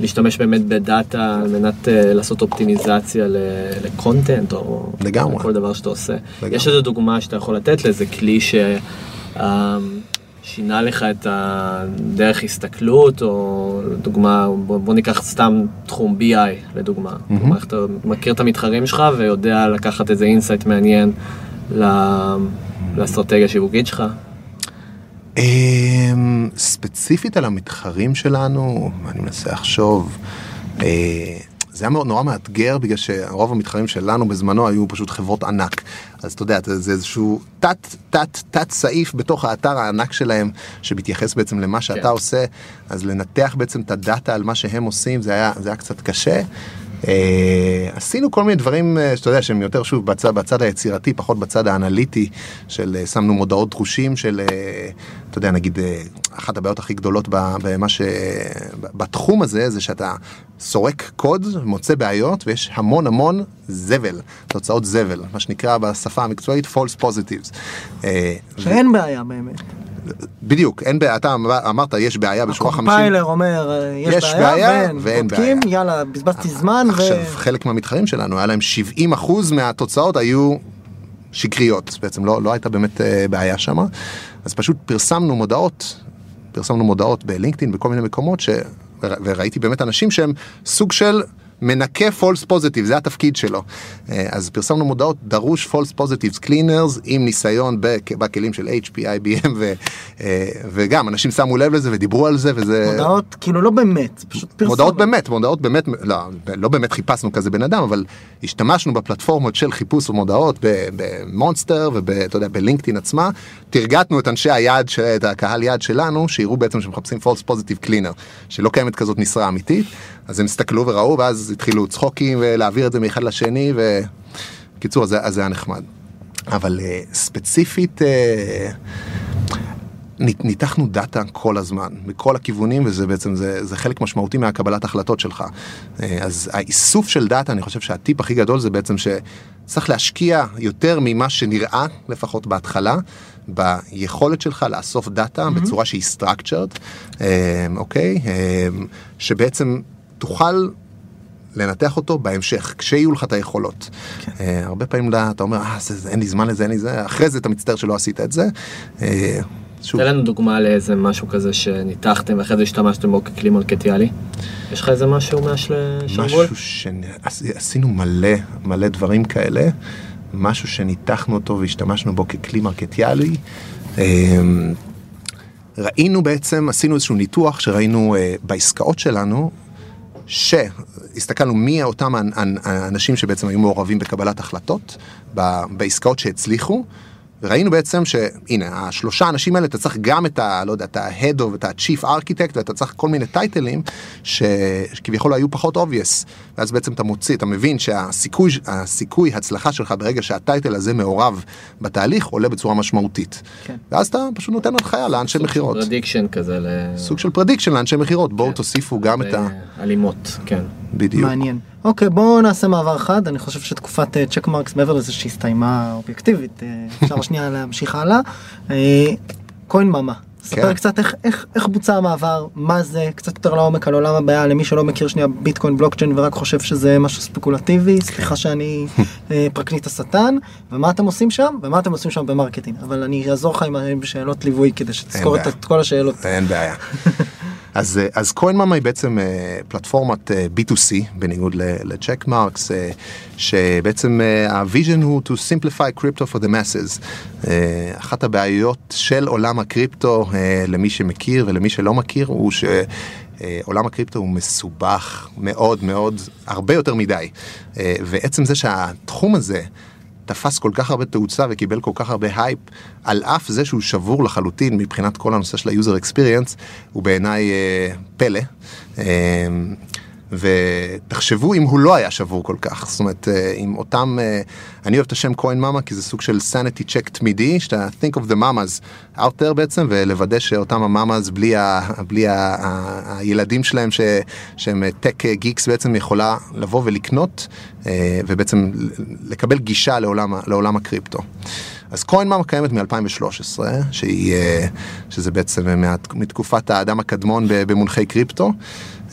להשתמש באמת ב-data על מנת אה, לעשות אופטימיזציה ל- ל-content או לגמרי. כל דבר שאתה עושה. לגמרי. יש איזו דוגמה שאתה יכול לתת לאיזה כלי ש... שינה לך את הדרך הסתכלות, או דוגמה, בוא, בוא ניקח סתם תחום BI לדוגמה. כלומר, איך אתה מכיר את המתחרים שלך ויודע לקחת איזה insight מעניין ל- לאסטרטגיה השיווקית שלך. אמ, ספציפית על המתחרים שלנו, אני מנסה לחשוב, אה, זה היה נורא מאתגר בגלל שרוב המתחרים שלנו בזמנו היו פשוט חברות ענק. אז אתה יודע, זה איזשהו תת תת תת סעיף בתוך האתר הענק שלהם שמתייחס בעצם למה שאתה כן. עושה, אז לנתח בעצם את הדאטה על מה שהם עושים זה היה, זה היה קצת קשה. אה, עשינו כל מיני דברים אה, שאתה יודע שהם יותר שוב בצד, בצד היצירתי פחות בצד האנליטי של אה, שמנו מודעות דרושים של אה, אתה יודע נגיד אה, אחת הבעיות הכי גדולות במה ש... בתחום הזה זה שאתה סורק קוד מוצא בעיות ויש המון המון זבל תוצאות זבל מה שנקרא בשפה המקצועית false positives. אה, שאין בעיה באמת. בדיוק אין בעיה אתה אמרת יש בעיה בשורה 50. הקומפיילר אומר אה, יש יש בעיה בעיה ואין, ואין בודקים, בעיה. יאללה בזבזתי זמן ו... עכשיו חלק מהמתחרים שלנו היה להם 70% מהתוצאות היו שקריות בעצם לא, לא הייתה באמת אה, בעיה שם אז פשוט פרסמנו מודעות פרסמנו מודעות בלינקדאין בכל מיני מקומות ש... ור- וראיתי באמת אנשים שהם סוג של מנקה false positive זה התפקיד שלו. אה, אז פרסמנו מודעות דרוש false positives cleaners עם ניסיון בכ- בכלים של HP, IBM ו, אה, וגם אנשים שמו לב לזה ודיברו על זה וזה מודעות כאילו לא באמת, פשוט פרסומת. מודעות באמת, מודעות באמת, לא, לא באמת חיפשנו כזה בן אדם, אבל השתמשנו בפלטפורמות של חיפוש ומודעות במונסטר ואתה יודע, בלינקדאין עצמה, תרגטנו את אנשי היעד, של- את הקהל יעד שלנו, שיראו בעצם שמחפשים false positive cleaner, שלא קיימת כזאת משרה אמיתית, אז הם הסתכלו וראו, ואז התחילו צחוקים ולהעביר את זה מאחד לשני, וקיצור, אז זה- אז זה היה נחמד. אבל אה, ספציפית, אה, נית- ניתחנו data כל הזמן, מכל הכיוונים, וזה בעצם, זה, זה חלק משמעותי מהקבלת החלטות שלך. אה, אז האיסוף של data, אני חושב שהטיפ הכי גדול זה בעצם שצריך להשקיע יותר ממה שנראה, לפחות בהתחלה, ביכולת שלך לאסוף data mm-hmm. בצורה שהיא structured, אוקיי? אה, שבעצם תוכל לנתח אותו בהמשך, כשיהיו לך את היכולות. כן. Uh, הרבה פעמים אתה אתה אומר, אה, זה, זה, אין לי זמן לזה, אין לי זה, אחרי זה אתה מצטער שלא עשית את זה. Uh, שוב, תן לנו דוגמה לאיזה משהו כזה שניתחתם ואחרי זה השתמשתם בו ככלי מרקטיאלי. יש לך איזה משהו מהשרוול? משהו שעשינו מלא, מלא דברים כאלה, משהו שניתחנו אותו והשתמשנו בו ככלי מרקטיאלי. Uh, ראינו בעצם, עשינו איזשהו ניתוח שראינו uh, בעסקאות שלנו, שהסתכלנו מי אותם האנ- האנ- האנשים שבעצם היו מעורבים בקבלת החלטות, בעסקאות שהצליחו. וראינו בעצם שהנה השלושה אנשים האלה אתה צריך גם את ה... לא יודע, את ה-head of, את ה-chief architect ואתה צריך כל מיני טייטלים ש- שכביכול היו פחות obvious ואז בעצם אתה מוציא אתה מבין שהסיכוי הסיכוי הצלחה שלך ברגע שהטייטל הזה מעורב בתהליך עולה בצורה משמעותית. כן. ואז אתה פשוט נותן הנחיה לאנשי מכירות. prediction כזה ל... סוג של prediction לאנשי מכירות בואו כן. תוסיפו גם את ה... אלימות, כן. בדיוק. מעניין. אוקיי, בואו נעשה מעבר אחד, אני חושב שתקופת Checkmarx מעבר לזה שהסתיימה אובייקטיבית, אה, אפשר שנייה להמשיך הלאה. Coinmama, ספר כן. קצת איך, איך, איך בוצע המעבר, מה זה, קצת יותר לעומק על עולם הבעיה, למי שלא מכיר שנייה ביטקוין בלוקצ'יין ורק חושב שזה משהו ספקולטיבי, סליחה שאני אה, פרקליט השטן, ומה אתם עושים שם, ומה אתם עושים שם ב-marketing, אבל אני אעזור לך עם שאלות ליווי כדי שתזכור. את כל השאלות. אין בעיה. (laughs) אז אה, אז Coinmama היא בעצם אה, פלטפורמת אה, B2C בניגוד ל-Checkmarx שבעצם ה-vision הוא to simplify crypto for the masses. אחת הבעיות של עולם הקריפטו למי שמכיר ולמי שלא מכיר הוא ש... עולם הקריפטו הוא מסובך מאוד מאוד הרבה יותר מדי ועצם זה שהתחום הזה תפס כל כך הרבה תאוצה וקיבל כל כך הרבה הייפ, על אף זה שהוא שבור לחלוטין מבחינת כל הנושא של ה-user experience, הוא בעיניי אה, פלא. אה, ותחשבו אם הוא לא היה שבור כל כך, זאת אומרת, אה, עם אותם, אה, אני אוהב את השם Coinmama כי זה סוג של sanity check תמידי, שאתה think of the mamas out there בעצם, ולוודא שאותם ה-mamas בלי, ה, בלי ה, ה, הילדים שלהם ש, שהם tech geeks בעצם יכולה לבוא ולקנות, אה, ובעצם לקבל גישה לעולם, ה- לעולם הקריפטו. אז Coinmama קיימת מ-2013, שהיא, אה, שזה בעצם מתקופת האדם הקדמון במונחי קריפטו.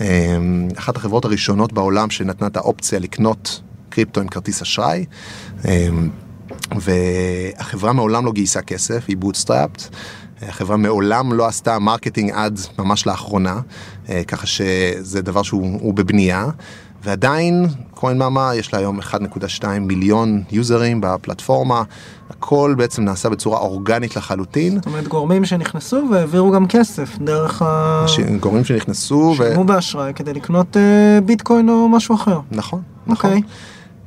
אה, אחת החברות הראשונות בעולם שנתנה את האופציה לקנות קריפטו עם כרטיס אשראי. אה, והחברה מעולם לא גייסה כסף, היא bootstrapped. החברה מעולם לא עשתה marketing עד ממש לאחרונה, אה, ככה שזה דבר שהוא הוא בבנייה. ועדיין Coinmama יש לה היום 1.2 מיליון יוזרים בפלטפורמה, הכל בעצם נעשה בצורה אורגנית לחלוטין. זאת אומרת גורמים שנכנסו והעבירו גם כסף דרך ה... ש- גורמים שנכנסו, ו... שילמו באשראי כדי לקנות אה, ביטקוין או משהו אחר. נכון, נכון. אוקיי.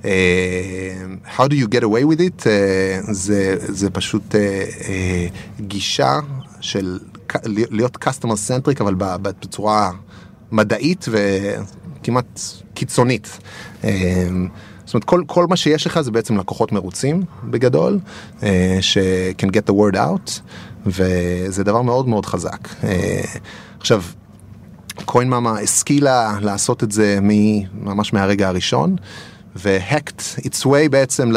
אה, How do you get away with it? אה, זה, זה פשוט אה, אה, גישה של להיות customer centric אבל בצורה מדעית וכמעט קיצונית. אה, זאת אומרת כל, כל מה שיש לך זה בעצם לקוחות מרוצים בגדול, אה, ש- can get the word out וזה דבר מאוד מאוד חזק. אה, עכשיו קוין מאמה השכילה לעשות את זה ממש מהרגע הראשון. וה-hacked its way בעצם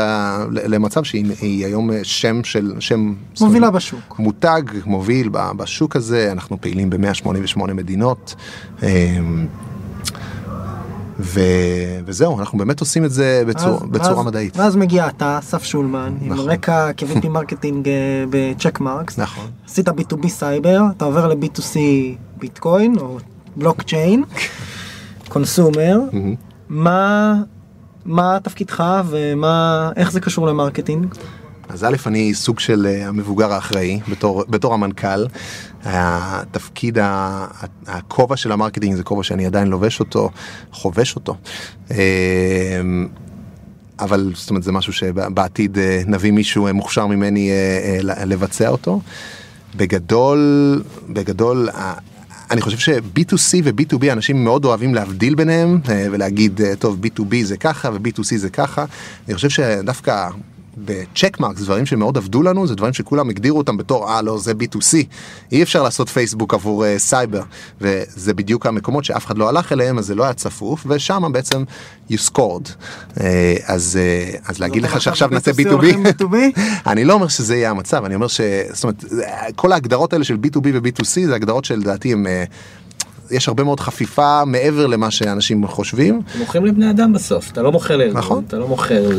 למצב שהיא היא היום שם של שם מובילה בשוק. מותג מוביל בשוק הזה אנחנו פעילים ב-188 מדינות. ו... וזהו אנחנו באמת עושים את זה בצור... ואז- בצורה ואז- מדעית. ואז מגיע אתה, אסף שולמן, עם נכון. רקע כ-VP marketing ב-Checkmarx. נכון. עשית B2B סייבר, אתה עובר ל-B2C ביטקוין או בלוקצ'יין, consumer. מה... מה תפקידך ומה איך זה קשור ל-marketing? אז א', אני סוג של אה, המבוגר האחראי בתור, בתור המנכ"ל. התפקיד, הכובע של ה-marketing זה כובע שאני עדיין לובש אותו, חובש אותו. אה, אבל זאת אומרת זה משהו שבעתיד אה, נביא מישהו אה, מוכשר ממני לבצע אותו. בגדול, בגדול, אני חושב ש-B2C ו-B2B אנשים מאוד אוהבים להבדיל ביניהם ולהגיד טוב B2B זה ככה ו-B2C זה ככה. אני חושב שדווקא בצ'ק מרקס דברים שמאוד עבדו לנו זה דברים שכולם הגדירו אותם בתור אה לא זה B2C אי אפשר לעשות פייסבוק עבור uh, סייבר וזה בדיוק המקומות שאף אחד לא הלך אליהם אז זה לא היה צפוף ושם בעצם you scored uh, אז, uh, אז להגיד לך שעכשיו נעשה B2C B2B הולכים B2B? אני לא אומר שזה יהיה המצב אני אומר ש... זאת אומרת כל ההגדרות האלה של B2B ו-B2C זה הגדרות שלדעתי הם. אה, יש הרבה מאוד חפיפה מעבר למה שאנשים חושבים. מוכרים לבני אדם בסוף, אתה לא מוכר לארגון, נכון. אתה לא מוכר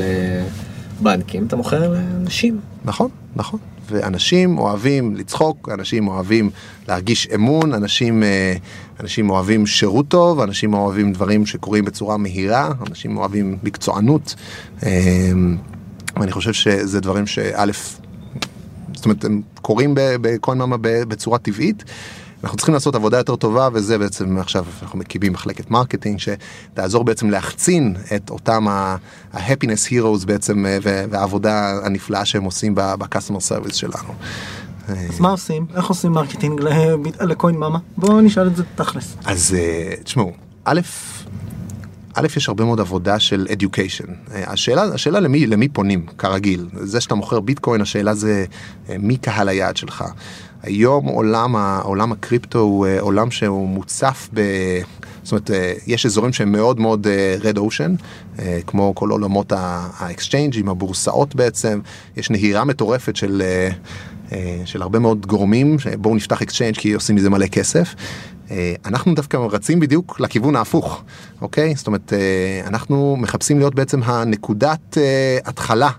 לבנקים, אתה מוכר לאנשים. נכון, נכון. ואנשים אוהבים לצחוק, אנשים אוהבים להרגיש אמון, אנשים, אה, אנשים אוהבים שירות טוב, אנשים אוהבים דברים שקורים בצורה מהירה, אנשים אוהבים מקצוענות. אה, ואני חושב שזה דברים שא', זאת אומרת, הם קורים ב- ב-Coinmama ב- בצורה טבעית. אנחנו צריכים לעשות עבודה יותר טובה וזה בעצם עכשיו אנחנו מקימים מחלקת marketing שתעזור בעצם להחצין את אותם ה-happiness heroes בעצם אה, והעבודה הנפלאה שהם עושים ב-customer service שלנו. אז מה עושים? איך עושים marketing ל Coinmama? בואו נשאל את זה תכלס. אז אה, תשמעו, א', א', יש הרבה מאוד עבודה של education. אה, השאלה, השאלה למי, למי פונים, כרגיל. זה שאתה מוכר ביטקוין, השאלה זה מי קהל היעד שלך. היום עולם, עולם הקריפטו הוא אה, עולם שהוא מוצף ב... זאת אומרת, אה, יש אזורים שהם מאוד מאוד ocean, אה, כמו כל עולמות האקסצ'יינג'ים, הבורסאות בעצם, יש נהירה מטורפת של, של הרבה מאוד גורמים, בואו נפתח exchange כי עושים מזה מלא כסף. אנחנו דווקא רצים בדיוק לכיוון ההפוך, אוקיי? זאת אומרת, אנחנו מחפשים להיות בעצם הנקודת התחלה.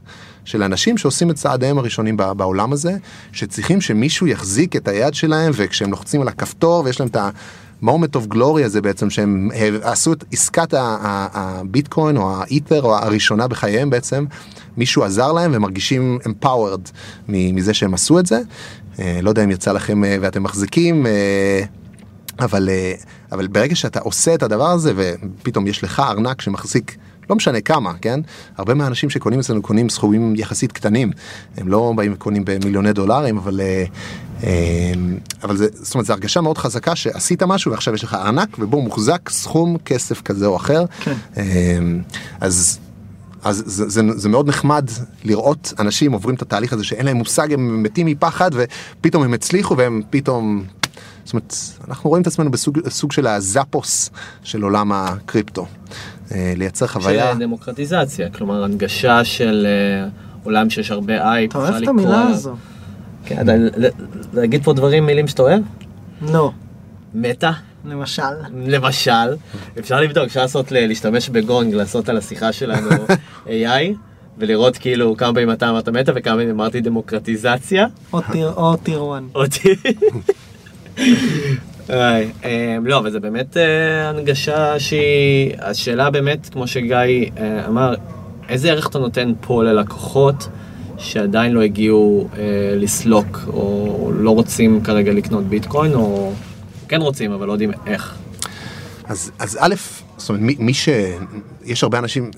של אנשים שעושים את צעדיהם הראשונים בעולם הזה, שצריכים שמישהו יחזיק את היד שלהם וכשהם לוחצים על הכפתור ויש להם את ה-moment of glory הזה בעצם שהם עשו את עסקת ה- ה- הביטקוין או ה Ether או הראשונה בחייהם בעצם, מישהו עזר להם והם מרגישים empowered מזה שהם עשו את זה. אה, לא יודע אם יצא לכם אה, ואתם מחזיקים. אה, אבל, אבל ברגע שאתה עושה את הדבר הזה ופתאום יש לך ארנק שמחזיק לא משנה כמה, כן? הרבה מהאנשים שקונים אצלנו קונים סכומים יחסית קטנים. הם לא באים וקונים במיליוני דולרים, אבל, אה, אה, אבל זה, זאת אומרת, זו הרגשה מאוד חזקה שעשית משהו ועכשיו יש לך ארנק ובו מוחזק סכום כסף כזה או אחר. כן. אה, אז אז זה, זה, זה מאוד נחמד לראות אנשים עוברים את התהליך הזה שאין להם מושג, הם מתים מפחד ופתאום הם הצליחו והם פתאום... זאת אומרת, אנחנו רואים את עצמנו בסוג סוג של הזאפוס של עולם הקריפטו. אה, לייצר חוויה... של דמוקרטיזציה, כלומר הנגשה של אה, עולם שיש הרבה אייפ. אתה אוהב את המילה הזו? כן, להגיד פה דברים, מילים שאתה אוהב? לא. מטה, למשל. למשל, אפשר לבדוק, אפשר לעשות, להשתמש בגונג, לעשות על השיחה שלנו (laughs) AI, ולראות כאילו כמה פעמים אתה אמרת מטה וכמה פעמים אמרתי דמוקרטיזציה. או טיר 1. אמ, לא, אבל זה באמת אה, הנגשה שהיא, השאלה באמת, כמו שגיא אה, אמר, איזה ערך אתה נותן פה ללקוחות שעדיין לא הגיעו אה, לסלוק, או לא רוצים כרגע לקנות ביטקוין, או כן רוצים, אבל לא יודעים איך. אז א', זאת אומרת, מי, מי ש... יש הרבה אנשים,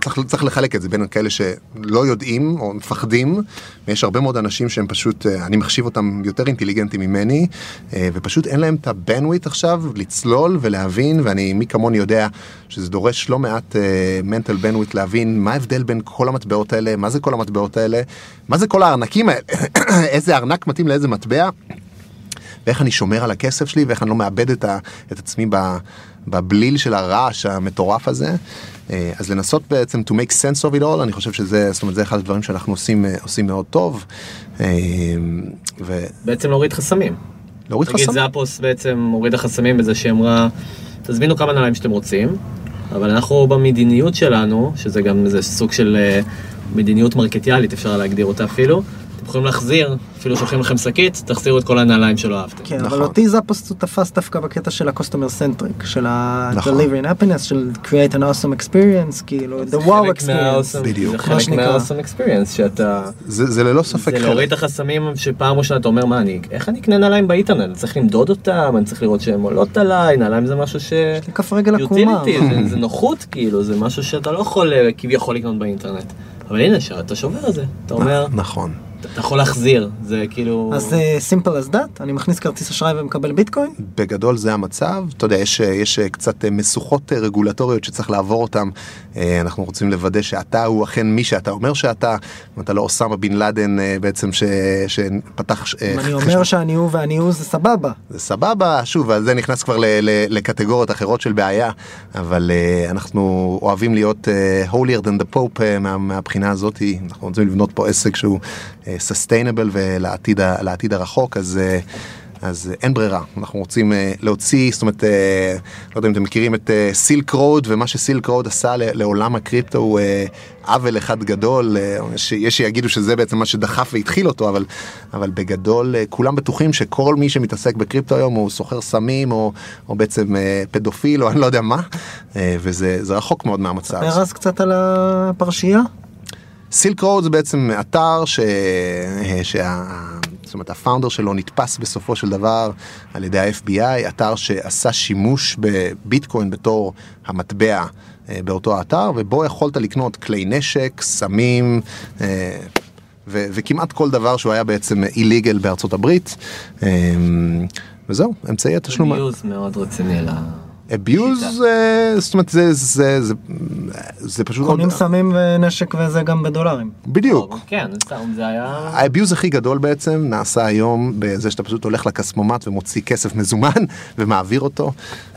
צריך, צריך לחלק את זה בין כאלה שלא יודעים או מפחדים, ויש הרבה מאוד אנשים שהם פשוט, אה, אני מחשיב אותם יותר אינטליגנטים ממני, אה, ופשוט אין להם את הבנוויט עכשיו לצלול ולהבין, ואני, מי כמוני יודע שזה דורש לא מעט מנטל uh, בנוויט להבין מה ההבדל בין כל המטבעות האלה, מה זה כל המטבעות האלה, מה זה כל הארנקים האלה, (coughs) איזה ארנק מתאים לאיזה מטבע. ואיך אני שומר על הכסף שלי ואיך אני לא מאבד את, ה, את עצמי ב, בבליל של הרעש המטורף הזה. אה, אז לנסות בעצם to make sense of it all, אני חושב שזה, זאת אומרת, זה אחד הדברים שאנחנו עושים, אה, עושים מאוד טוב. אה, בעצם להוריד חסמים. ולהוריד נגיד חסם. זאפוס בעצם הורידה חסמים בזה שהיא אמרה, תזמינו כמה נעליים שאתם רוצים, אבל אנחנו במדיניות שלנו, שזה גם איזה סוג של מדיניות מרקטיאלית, אפשר להגדיר אותה אפילו, אתם יכולים להחזיר, אפילו שולחים לכם שקית, תחזירו את כל הנעליים שלא אהבתם. כן, נכון. אבל אותי זאפוס הוא תפס דווקא בקטע של ה-customer centric, של נכון. ה-delivery and happiness, של create an awesome experience, כאילו, the wow חלק experience. בדיוק. זה חלק. מה-awesome experience, שאתה... זה, זה ללא ספק זה להוריד את החסמים שפעם ראשונה אתה אומר, מה אני, איך אני אקנה נעליים באינטרנט? אני צריך למדוד אותם, אני צריך לראות שהן עולות עליי, נעליים זה משהו ש... יש לי כף רגל עקומה. זה- זה נוחות כאילו, זה משהו שאתה לא יכול אה, כביכול לקנות באינטרנט. אבל הנה, אתה שובר את זה, אתה אומר, נכון. אתה יכול להחזיר, זה כאילו... אז אה, simple as that, אני מכניס כרטיס אשראי ומקבל ביטקוין? בגדול זה המצב, אתה יודע, יש, יש קצת משוכות רגולטוריות שצריך לעבור אותם, אה, אנחנו רוצים לוודא שאתה הוא אכן מי שאתה אומר שאתה, אם אתה לא אוסמה בן לאדן אה, בעצם ש, שפתח... אה, אם אני אומר שאני הוא ואני הוא זה סבבה. זה סבבה, שוב, אז זה נכנס כבר ל- ל- לקטגוריות אחרות של בעיה, אבל אנחנו אוהבים להיות holier than the pope מה, מהבחינה הזאת, אנחנו רוצים לבנות פה עסק שהוא uh, sustainable ולעתיד הרחוק, אז... Uh, אז אה, אין ברירה, אנחנו רוצים אה, להוציא, זאת אומרת, אה, לא יודע אם אתם מכירים את Silk Road ומה ש Silk Road עשה לעולם הקריפטו הוא אה, עוול אחד גדול, אה, יש שיגידו שזה בעצם מה שדחף והתחיל אותו, אבל, אבל בגדול אה, כולם בטוחים שכל מי שמתעסק בקריפטו היום הוא סוחר סמים או, או בעצם אה, פדופיל או אני לא יודע מה, אה, וזה זה רחוק מאוד מהמצב. ספר אז קצת על הפרשייה. סילק רוד זה בעצם אתר ש... שה... זאת אומרת הפאונדר שלו נתפס בסופו של דבר על ידי ה-FBI, אתר שעשה שימוש בביטקוין בתור המטבע אה, באותו האתר, ובו יכולת לקנות כלי נשק, סמים. אה, ו- וכמעט כל דבר שהוא היה בעצם איליגל בארצות הברית. אה, וזהו, אמצעי התשלום. גיוס מאוד רציני ל... abuse, אה, זאת אומרת זה, זה, זה, זה פשוט, קונים סמים ונשק וזה גם בדולרים. בדיוק. כן, סתם, זה היה... האביוז הכי גדול בעצם נעשה היום בזה שאתה פשוט הולך לכספומט ומוציא כסף מזומן (laughs) ומעביר אותו.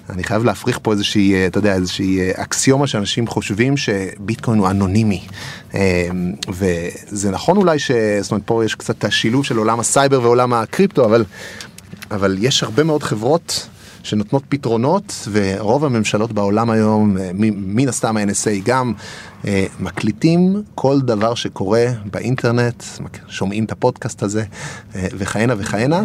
אני חייב להפריך פה איזושהי, אה, אתה יודע, איזושהי אה, אקסיומה שאנשים חושבים שביטקוין הוא אנונימי. וזה נכון אולי ש... זאת אומרת, פה יש קצת השילוב של עולם הסייבר ועולם הקריפטו, אבל, אבל יש הרבה מאוד חברות שנותנות פתרונות, ורוב הממשלות בעולם היום, אה, מן הסתם ה-NSA גם, מקליטים כל דבר שקורה באינטרנט, שומעים את הפודקאסט הזה, אה, וכהנה וכהנה.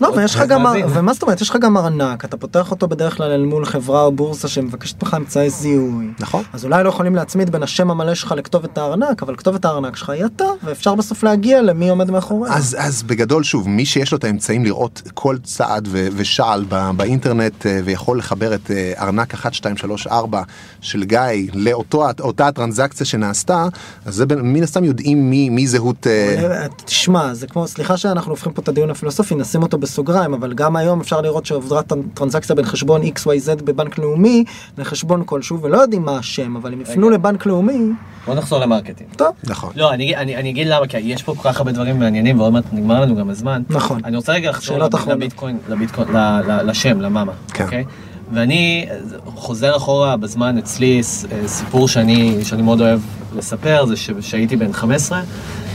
לא, ויש לך גם. ומה זאת אומרת, יש לך גם ארנק, אתה פותח אותו בדרך כלל אל מול חברה או בורסה שמבקשת ממך אמצעי זיהוי. נכון. אז אולי לא יכולים להצמיד בין השם המלא שלך לכתובת הארנק, אבל כתובת הארנק שלך היא אתה, ואפשר בסוף להגיע למי עומד מאחורי. אז, אז בגדול שוב, מי שיש לו את האמצעים לראות כל צעד ו- ושעל באינטרנט אה, ויכול לחבר את אה, ארנק 1, 2, 3, 4 של גיא לאותה הטרנזקציה שנעשתה, אז זה בין- מן הסתם יודעים מי, מי זהות... אה, אה, תשמע, זה כמו, סליחה שאנחנו הופכים פה את הדיון הפילוסופי, נשים אותו בסוגריים, אבל גם היום אפשר לראות שעוברה טר- טרנזקציה בין חשבון XYZ בבנק לאומי לחשבון כלשהו, ולא יודעים מה השם, אבל אם יפנו. לבנק לאומי, בוא נחזור ל marketing. טוב, נכון. לא, אני, אני, אני אגיד למה, כי יש פה כל כך הרבה דברים מעניינים ועוד מעט נגמר לנו גם הזמן. נכון. אני רוצה רגע לחזור שאלות לב- אחרונות. לביטקוין, לביטקוין, ל- ל- לשם, ל Mama, כן. אוקיי? ואני חוזר אחורה בזמן אצלי, אה, סיפור שאני, שאני מאוד אוהב לספר, זה שהייתי בן 15,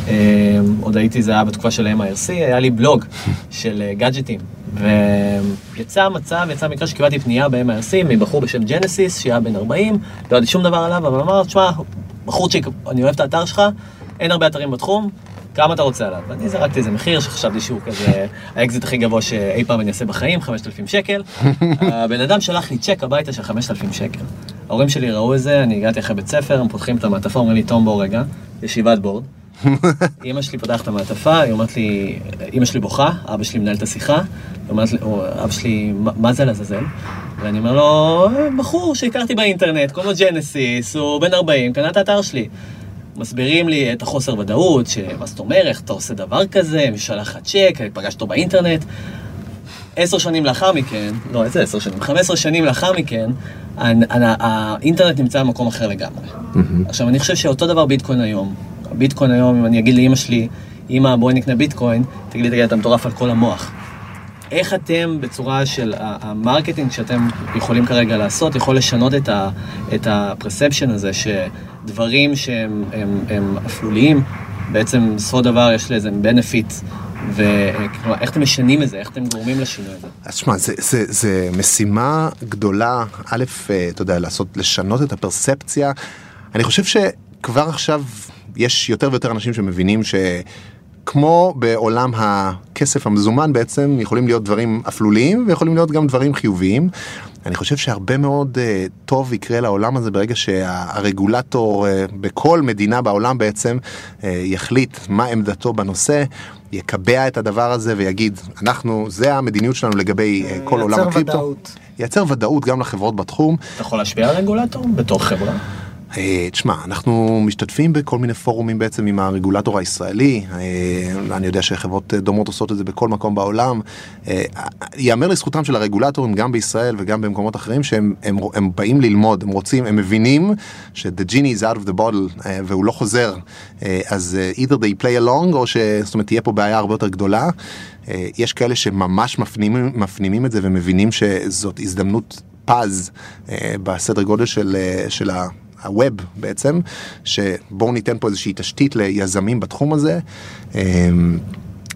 אה, עוד הייתי, זה היה בתקופה של MIRC, היה לי בלוג של אה, גאדג'טים. ויצא מצב, יצא מקרה שקיבלתי פנייה ב-MIRC מבחור בשם Genesis, שהיה בן 40, לא ידעתי שום דבר עליו, אבל אמר, תשמע, בחורצ'יק, אני אוהב את האתר שלך, אין הרבה אתרים בתחום, כמה אתה רוצה עליו? ואני זרקתי איזה מחיר שחשבתי שהוא כזה האקזיט הכי גבוה שאי פעם אני אעשה בחיים, 5,000 שקל. (laughs) הבן אדם שלח לי צ'ק הביתה של 5,000 שקל. ההורים שלי ראו את זה, אני הגעתי אחרי בית ספר, הם פותחים את המעטפה, אומרים לי, תום בוא רגע, ישיבת board. (laughs) אמא שלי פותחת את המעטפה, היא אומרת לי, אמא שלי בוכה, אבא שלי מנהל את השיחה, היא אומרת לי, אבא שלי, "מה- מה זה לעזאזל? ואני אומר לו, בחור שהכרתי באינטרנט, קוראים לו ג'נסיס, הוא בן 40, קנה את האתר שלי. מסבירים לי את החוסר ודאות, שמה זאת אומרת, איך אתה עושה דבר כזה, מי שלח לך צ'ק, פגשת אותו באינטרנט. עשר שנים לאחר מכן, לא, איזה עשר שנים? 15 שנים לאחר מכן, האינטרנט נמצא במקום אחר לגמרי. עכשיו, אני חושב שאותו דבר ביטקוין היום. הביטקוין היום, אם אני אגיד לאמא שלי, אמא, בואי נקנה ביטקוין, תגיד לי, תגיד, אתה מטורף על כל המוח. איך אתם, בצורה של ה marketing שאתם יכולים כרגע לעשות, יכול לשנות את, ה, את ה perception הזה, שדברים שהם הם, הם אפלוליים, בעצם בסופו דבר יש לזה benefit, וכלומר, איך אתם משנים את זה, איך אתם גורמים לשינוי הזה? אז שמע, זה, זה, זה משימה גדולה, א', אה, אתה יודע, לעשות, לשנות את הפרספציה. אני חושב שכבר עכשיו יש יותר ויותר אנשים שמבינים שכמו בעולם הכסף המזומן בעצם, יכולים להיות דברים אפלוליים ויכולים להיות גם דברים חיוביים. אני חושב שהרבה מאוד uh, טוב יקרה לעולם הזה ברגע שהרגולטור uh, בכל מדינה בעולם בעצם uh, יחליט מה עמדתו בנושא, יקבע את הדבר הזה ויגיד, אנחנו, זה המדיניות שלנו לגבי uh, כל עולם ייצר הקריפטו. ודאות. ייצר ודאות גם לחברות בתחום. אתה יכול להשפיע על רגולטור בתור חברה? אה, תשמע, אנחנו משתתפים בכל מיני פורומים בעצם עם הרגולטור הישראלי, אה, אני יודע שחברות דומות עושות את זה בכל מקום בעולם. אה, ייאמר לזכותם של הרגולטורים גם בישראל וגם במקומות אחרים שהם הם, הם באים ללמוד, הם רוצים, הם מבינים ש-the genie is out of the bottle והוא לא חוזר, אז either they play along או ש... זאת אומרת תהיה פה בעיה הרבה יותר גדולה. יש כאלה שממש מפנימים, מפנימים את זה ומבינים שזאת הזדמנות פז בסדר גודל של, של ה... ה web בעצם, שבואו ניתן פה איזושהי תשתית ליזמים בתחום הזה, אמ,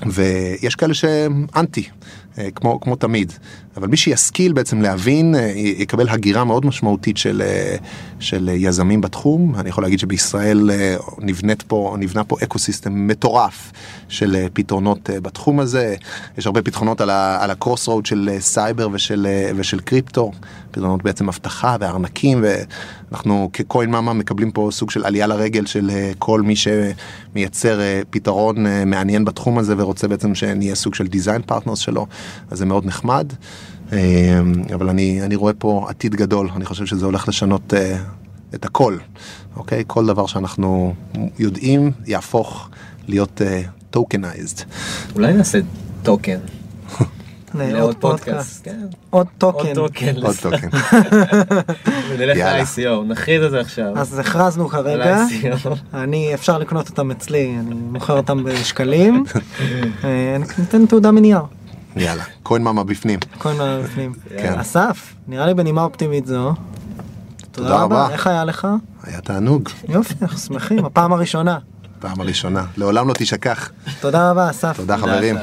ויש כאלה שהם אנטי, אה, כמו, כמו תמיד, אבל מי שישכיל בעצם להבין, אה, יקבל הגירה מאוד משמעותית של, אה, של יזמים בתחום. אני יכול להגיד שבישראל נבנית פה, נבנה פה ecosystem מטורף של פתרונות בתחום הזה. יש הרבה פתרונות על ה- על ה crossroad של סייבר ושל, ושל קריפטו, פתרונות בעצם אבטחה וארנקים ואנחנו כ Coinmama מקבלים פה סוג של עלייה לרגל של אה, כל מי שמייצר אה, פתרון אה, מעניין בתחום הזה ורוצה בעצם שנהיה סוג של design partners שלו, אז זה מאוד נחמד. אה, אבל אני, אני רואה פה עתיד גדול, אני חושב שזה הולך לשנות את הכל, אוקיי? כל דבר שאנחנו יודעים יהפוך להיות tokenized. אולי נעשה token. (laughs) לעוד לעוד פודקאסט. כן. עוד עוד token. token. עוד token. (laughs) ונלך. ל-ICO, נכריז את זה עכשיו. אז הכרזנו כרגע. (laughs) אני, אפשר לקנות אותם אצלי, אני מוכר אותם בשקלים. אה, ניתן תעודה מנייר, יאללה, Coinmama בפנים. כל מה בפנים. כן. אסף, נראה לי בנימה אופטימית זו. תודה תודה רבה. איך היה לך? היה תענוג, יופי, אנחנו שמחים, הפעם הראשונה. פעם הראשונה. לעולם לא תשכח. תודה רבה אסף. תודה חברים.